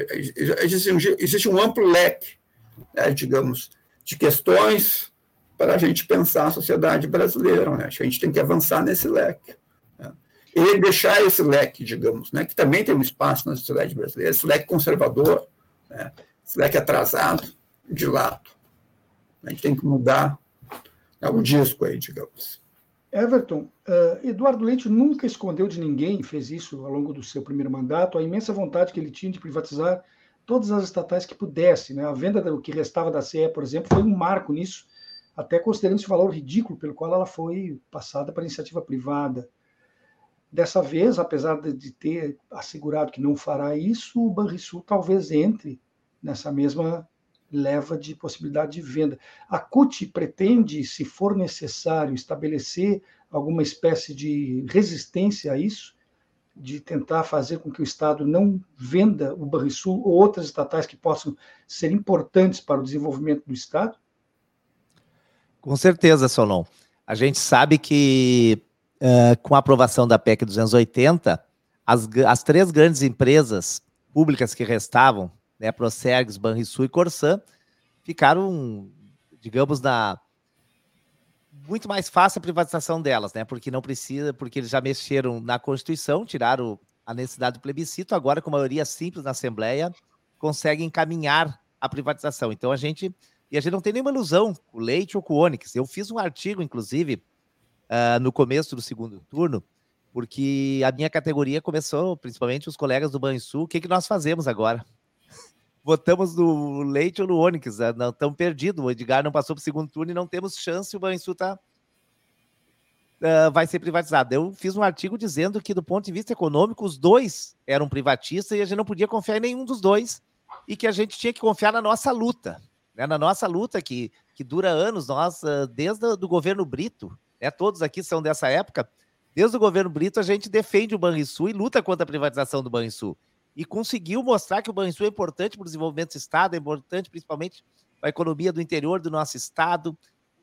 existe um, existe um amplo leque, né, digamos, de questões para a gente pensar a sociedade brasileira. Né? Acho que a gente tem que avançar nesse leque. Né? E deixar esse leque, digamos, né, que também tem um espaço na sociedade brasileira, esse leque conservador, né, esse leque atrasado, de lado. A gente tem que mudar é o disco aí, digamos. Everton, uh, Eduardo Leite nunca escondeu de ninguém, fez isso ao longo do seu primeiro mandato, a imensa vontade que ele tinha de privatizar todas as estatais que pudesse. Né? A venda do que restava da CE, por exemplo, foi um marco nisso, até considerando esse valor ridículo pelo qual ela foi passada para iniciativa privada. Dessa vez, apesar de ter assegurado que não fará isso, o Banrisul talvez entre nessa mesma leva de possibilidade de venda. A CUT pretende, se for necessário, estabelecer alguma espécie de resistência a isso, de tentar fazer com que o Estado não venda o Banrisul ou outras estatais que possam ser importantes para o desenvolvimento do Estado? Com certeza, Solon. A gente sabe que uh, com a aprovação da PEC 280, as, as três grandes empresas públicas que restavam, né, Procergs, Banrisul e Corsan, ficaram, digamos, na muito mais fácil a privatização delas, né? Porque não precisa, porque eles já mexeram na Constituição, tiraram a necessidade do plebiscito, agora com maioria simples na Assembleia, conseguem encaminhar a privatização. Então a gente e a gente não tem nenhuma ilusão com o Leite ou com o Onix. Eu fiz um artigo, inclusive, uh, no começo do segundo turno, porque a minha categoria começou, principalmente os colegas do Banrisul, o que, que nós fazemos agora? votamos no Leite ou no Onyx, né? não estamos perdidos. O Edgar não passou para o segundo turno e não temos chance. O Banrisul está uh, vai ser privatizado. Eu fiz um artigo dizendo que, do ponto de vista econômico, os dois eram privatistas e a gente não podia confiar em nenhum dos dois e que a gente tinha que confiar na nossa luta, né? na nossa luta que, que dura anos, nós, uh, desde o governo Brito, né? todos aqui são dessa época, desde o governo Brito a gente defende o Banrisul e luta contra a privatização do Banrisul. E conseguiu mostrar que o Banrisul é importante para o desenvolvimento do Estado, é importante principalmente para a economia do interior do nosso Estado.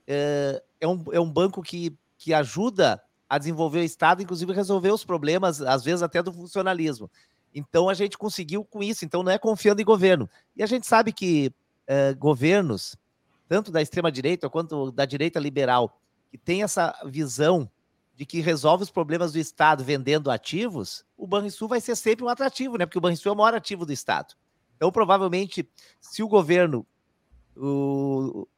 É, é, um, é um banco que que ajuda a desenvolver o Estado, inclusive resolver os problemas, às vezes até do funcionalismo. Então a gente conseguiu com isso, então não é confiando em governo. E a gente sabe que governos, tanto da extrema-direita quanto da direita liberal, que tem essa visão de que resolve os problemas do Estado vendendo ativos, o Banrisul vai ser sempre um atrativo, né? Porque o Banrisul é o maior ativo do Estado. Então, provavelmente, se o governo, o,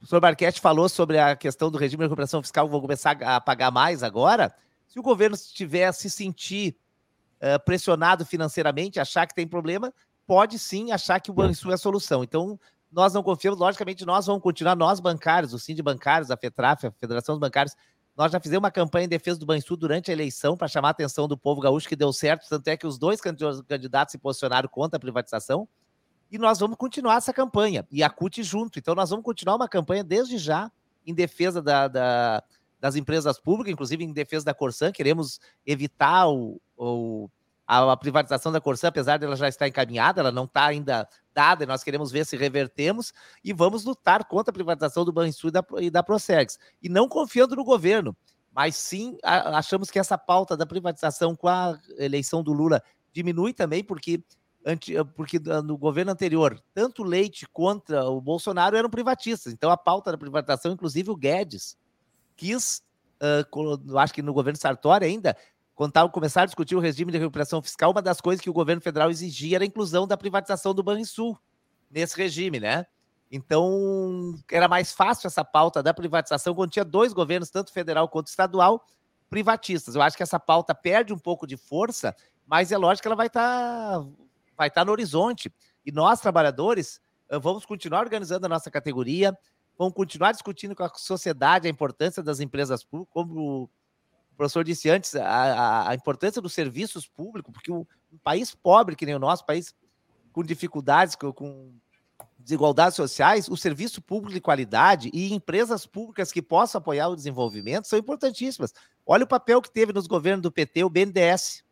o senhor Marquete falou sobre a questão do regime de recuperação fiscal, vou começar a pagar mais agora. Se o governo estiver a se sentir uh, pressionado financeiramente, achar que tem problema, pode sim achar que o Banrisul é a solução. Então, nós não confiamos, logicamente, nós vamos continuar, nós bancários, o Sind Bancários, a FETRAF, a Federação dos Bancários, nós já fizemos uma campanha em defesa do Banrisul durante a eleição para chamar a atenção do povo gaúcho, que deu certo, tanto é que os dois candidatos se posicionaram contra a privatização e nós vamos continuar essa campanha, e a CUT junto. Então, nós vamos continuar uma campanha desde já em defesa da, da, das empresas públicas, inclusive em defesa da Corsan. Queremos evitar o, o, a, a, privatização da Corsan, apesar dela já estar encaminhada, ela não está ainda dada, e nós queremos ver se revertemos, e vamos lutar contra a privatização do Banrisul e da, e da Prosegs. E não confiando no governo, mas sim a, achamos que essa pauta da privatização com a eleição do Lula diminui também, porque porque no governo anterior, tanto Leite contra o Bolsonaro eram privatistas. Então, a pauta da privatização, inclusive o Guedes, quis, uh, acho que no governo Sartori ainda, quando tava, começaram a discutir o regime de recuperação fiscal, uma das coisas que o governo federal exigia era a inclusão da privatização do Banrisul nesse regime, né? Então, era mais fácil essa pauta da privatização quando tinha dois governos, tanto federal quanto estadual, privatistas. Eu acho que essa pauta perde um pouco de força, mas é lógico que ela vai estar tá vai estar no horizonte. E nós, trabalhadores, eh, vamos continuar organizando a nossa categoria, vamos continuar discutindo com a sociedade a importância das empresas públicas, como o professor disse antes, a, a importância dos serviços públicos, porque um, país pobre que nem o nosso, país com dificuldades, com, com desigualdades sociais, o serviço público de qualidade e empresas públicas que possam apoiar o desenvolvimento são importantíssimas. Olha o papel que teve nos governos do PT, o BNDES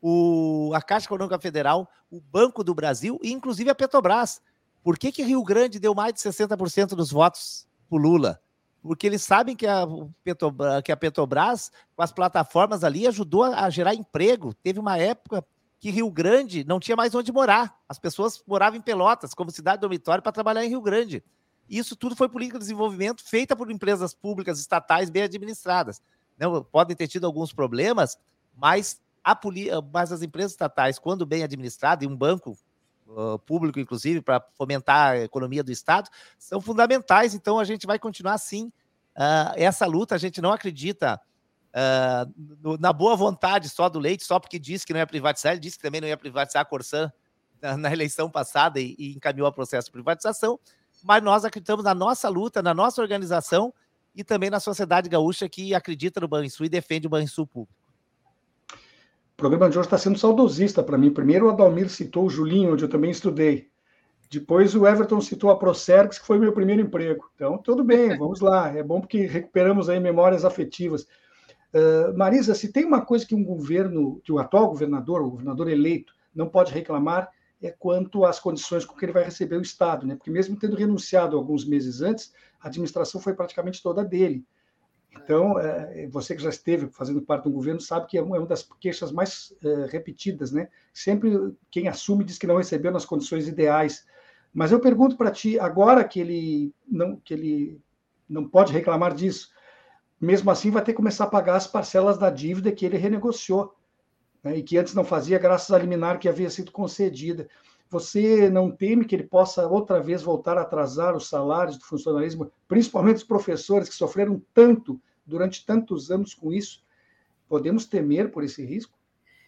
o, a Caixa Econômica Federal, o Banco do Brasil e inclusive a Petrobras. Por que, que Rio Grande deu mais de 60% dos votos para Lula? Porque eles sabem que a, Petrobras, que a Petrobras, com as plataformas ali, ajudou a gerar emprego. Teve uma época que Rio Grande não tinha mais onde morar. As pessoas moravam em Pelotas, como cidade dormitório, para trabalhar em Rio Grande. Isso tudo foi política de desenvolvimento feita por empresas públicas estatais bem administradas. Não, podem ter tido alguns problemas, mas a mas as empresas estatais, quando bem administradas, e um banco público, inclusive, para fomentar a economia do Estado, são fundamentais. Então, a gente vai continuar assim. Uh, essa luta, a gente não acredita no, na boa vontade só do Leite, só porque disse que não ia privatizar, ele disse que também não ia privatizar a Corsan na, na eleição passada e, e encaminhou o processo de privatização. Mas nós acreditamos na nossa luta, na nossa organização e também na sociedade gaúcha que acredita no Banrisul e defende o Banrisul público. O programa de hoje está sendo saudosista para mim. Primeiro o Adalmir citou o Julinho, onde eu também estudei. Depois o Everton citou a Procergs, que foi meu primeiro emprego. Então, tudo bem, vamos lá. É bom porque recuperamos aí memórias afetivas. Uh, Marisa, se tem uma coisa que um governo, que o atual governador, o governador eleito, não pode reclamar, é quanto às condições com que ele vai receber o Estado, né? Porque mesmo tendo renunciado alguns meses antes, a administração foi praticamente toda dele. Então, é, você que já esteve fazendo parte do governo sabe que é uma das queixas mais é, repetidas, né? Sempre quem assume diz que não recebeu nas condições ideais. Mas eu pergunto para ti, agora que ele não que ele não pode reclamar disso, mesmo assim vai ter que começar a pagar as parcelas da dívida que ele renegociou, né? e que antes não fazia graças à liminar que havia sido concedida. Você não teme que ele possa outra vez voltar a atrasar os salários do funcionalismo, principalmente os professores que sofreram tanto durante tantos anos com isso? Podemos temer por esse risco?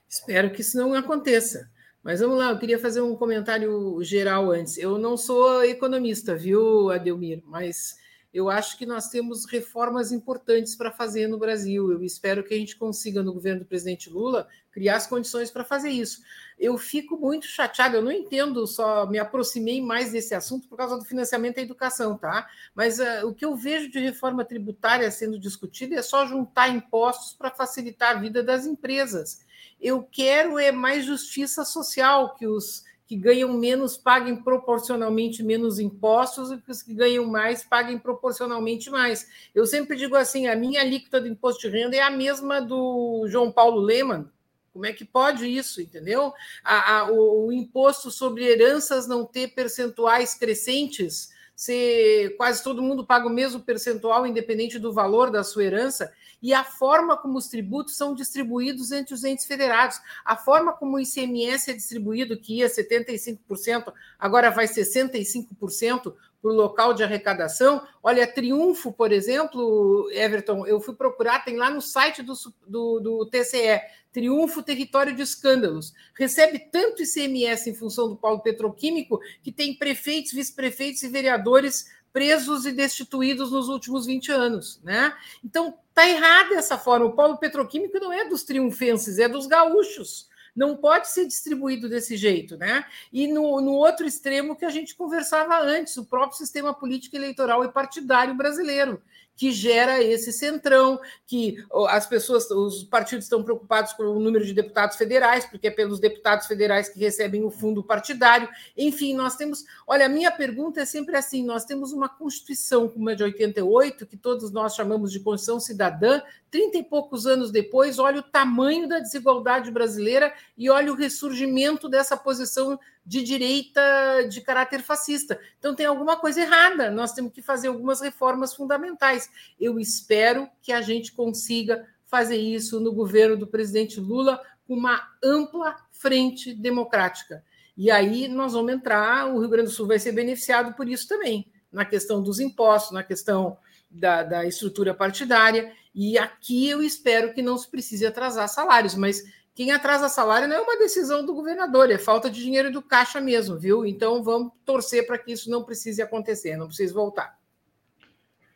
Espero que isso não aconteça. Mas vamos lá, eu queria fazer um comentário geral antes. Eu não sou economista, viu, Adelmir? Mas Eu acho que nós temos reformas importantes para fazer no Brasil. Eu espero que a gente consiga, no governo do presidente Lula, criar as condições para fazer isso. Eu fico muito chateada, eu não entendo, só me aproximei mais desse assunto por causa do financiamento da educação, tá? Mas uh, o que eu vejo de reforma tributária sendo discutida é só juntar impostos para facilitar a vida das empresas. Eu quero é mais justiça social, que os que ganham menos paguem proporcionalmente menos impostos e que os que ganham mais paguem proporcionalmente mais. Eu sempre digo assim: a minha alíquota do imposto de renda é a mesma do João Paulo Leman. Como é que pode isso, entendeu? A, a, o, o imposto sobre heranças não ter percentuais crescentes se quase todo mundo paga o mesmo percentual, independente do valor da sua herança, e a forma como os tributos são distribuídos entre os entes federados, a forma como o ICMS é distribuído, que ia 75%, agora vai 65% o local de arrecadação. Olha, Triunfo, por exemplo, Everton, eu fui procurar, tem lá no site do, do, do TCE, Triunfo Território de Escândalos. Recebe tanto ICMS em função do polo petroquímico que tem prefeitos, vice-prefeitos e vereadores presos e destituídos nos últimos 20 anos. Né? Então, está errada essa forma. O polo petroquímico não é dos triunfenses, é dos gaúchos não pode ser distribuído desse jeito, né? E no, no outro extremo que a gente conversava antes, o próprio sistema político eleitoral e partidário brasileiro, que gera esse centrão, que as pessoas, os partidos estão preocupados com o número de deputados federais, porque é pelos deputados federais que recebem o fundo partidário. Enfim, nós temos. Olha, a minha pergunta é sempre assim: nós temos uma Constituição como a de 88, que todos nós chamamos de Constituição Cidadã, 30 e poucos anos depois, olha o tamanho da desigualdade brasileira e olha o ressurgimento dessa posição de direita de caráter fascista. Então tem alguma coisa errada, nós temos que fazer algumas reformas fundamentais. Eu espero que a gente consiga fazer isso no governo do presidente Lula com uma ampla frente democrática. E aí nós vamos entrar, o Rio Grande do Sul vai ser beneficiado por isso também, na questão dos impostos, na questão da, da estrutura partidária. E aqui eu espero que não se precise atrasar salários, mas quem atrasa salário não é uma decisão do governador, é falta de dinheiro do caixa mesmo, viu? Então vamos torcer para que isso não precise acontecer, não precise voltar.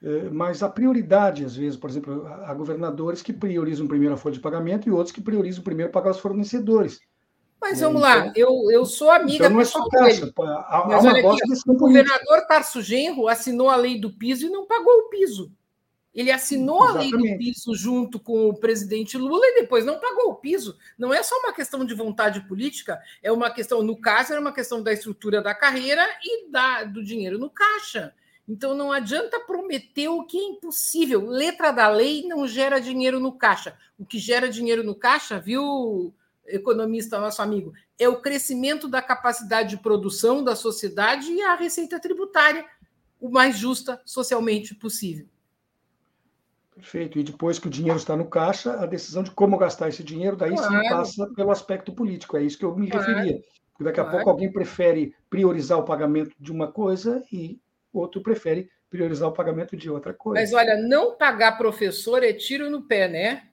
É, mas a prioridade, às vezes, por exemplo, há governadores que priorizam primeiro a folha de pagamento e outros que priorizam primeiro pagar os fornecedores. Mas vamos então, lá, eu, eu sou amiga então não é só caixa, há, aqui, O governador Tarso Genro assinou a lei do piso e não pagou o piso. Ele assinou Exatamente. a lei do piso junto com o presidente Lula e depois não pagou o piso. Não é só uma questão de vontade política, é uma questão, no caso, era uma questão da estrutura da carreira e da, do dinheiro no caixa. Então não adianta prometer o que é impossível. Letra da lei não gera dinheiro no caixa. O que gera dinheiro no caixa, viu, economista, nosso amigo, é o crescimento da capacidade de produção da sociedade e a receita tributária o mais justa socialmente possível. Perfeito. E depois que o dinheiro está no caixa, a decisão de como gastar esse dinheiro, daí claro. sim passa pelo aspecto político. É isso que eu me claro. referia. Porque daqui a claro. pouco alguém prefere priorizar o pagamento de uma coisa e outro prefere priorizar o pagamento de outra coisa. Mas olha, não pagar professor é tiro no pé, né?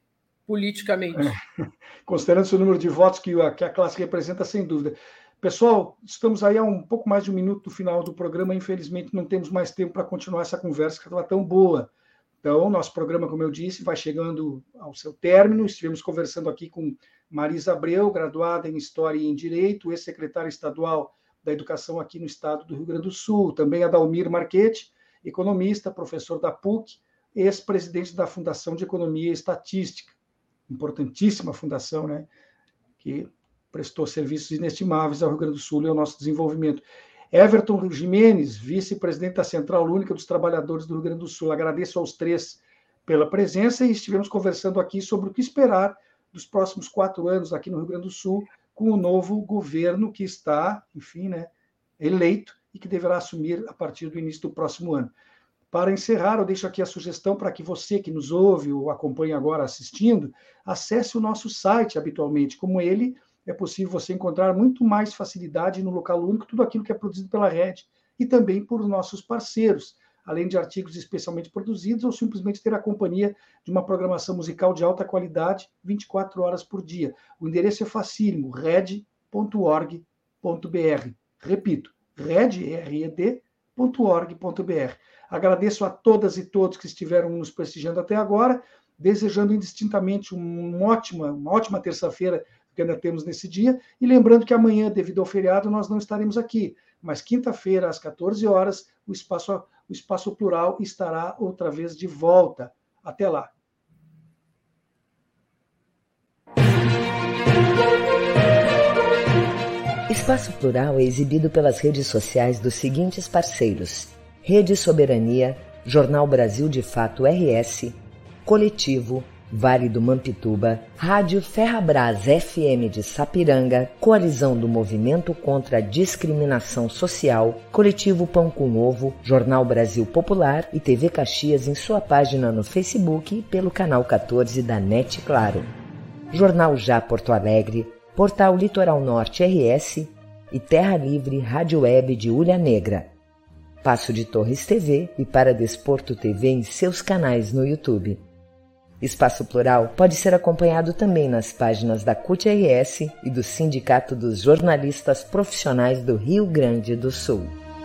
Politicamente. É. Considerando o número de votos que a, que a classe representa, sem dúvida. Pessoal, estamos aí há um pouco mais de um minuto do final do programa. Infelizmente, não temos mais tempo para continuar essa conversa que estava tão boa. Então, nosso programa, como eu disse, vai chegando ao seu término. Estivemos conversando aqui com Marisa Abreu, graduada em História e em Direito, ex-secretária estadual da Educação aqui no estado do Rio Grande do Sul. Também Adalmir Marchetti, economista, professor da PUC, ex-presidente da Fundação de Economia e Estatística. Importantíssima fundação, né? Que prestou serviços inestimáveis ao Rio Grande do Sul e ao nosso desenvolvimento. Everton Jimenez, vice-presidente da Central Única dos Trabalhadores do Rio Grande do Sul. Agradeço aos três pela presença e estivemos conversando aqui sobre o que esperar dos próximos quatro anos aqui no Rio Grande do Sul com o novo governo que está, enfim, né, eleito e que deverá assumir a partir do início do próximo ano. Para encerrar, eu deixo aqui a sugestão para que você que nos ouve ou acompanha agora assistindo, acesse o nosso site habitualmente, como ele é possível você encontrar muito mais facilidade no local único tudo aquilo que é produzido pela rede e também por nossos parceiros, além de artigos especialmente produzidos ou simplesmente ter a companhia de uma programação musical de alta qualidade 24 horas por dia. O endereço é facílimo, red.org.br. Repito, red.org.br. Agradeço a todas e todos que estiveram nos prestigiando até agora, desejando indistintamente uma ótima, uma ótima terça-feira que ainda temos nesse dia, e lembrando que amanhã, devido ao feriado, nós não estaremos aqui, mas quinta-feira, às 14 horas, o espaço, o espaço plural estará outra vez de volta. Até lá. Espaço Plural é exibido pelas redes sociais dos seguintes parceiros: Rede Soberania, Jornal Brasil de Fato RS, Coletivo, Vale do Mampituba, Rádio Ferrabras FM de Sapiranga, Coalizão do Movimento contra a Discriminação Social, Coletivo Pão com Ovo, Jornal Brasil Popular e TV Caxias em sua página no Facebook e pelo canal 14 da NET Claro. Jornal Já Porto Alegre, Portal Litoral Norte RS e Terra Livre Rádio Web de Ulha Negra. Passo de Torres TV e para Desporto TV em seus canais no YouTube. Espaço Plural pode ser acompanhado também nas páginas da CUT-RS e do Sindicato dos Jornalistas Profissionais do Rio Grande do Sul.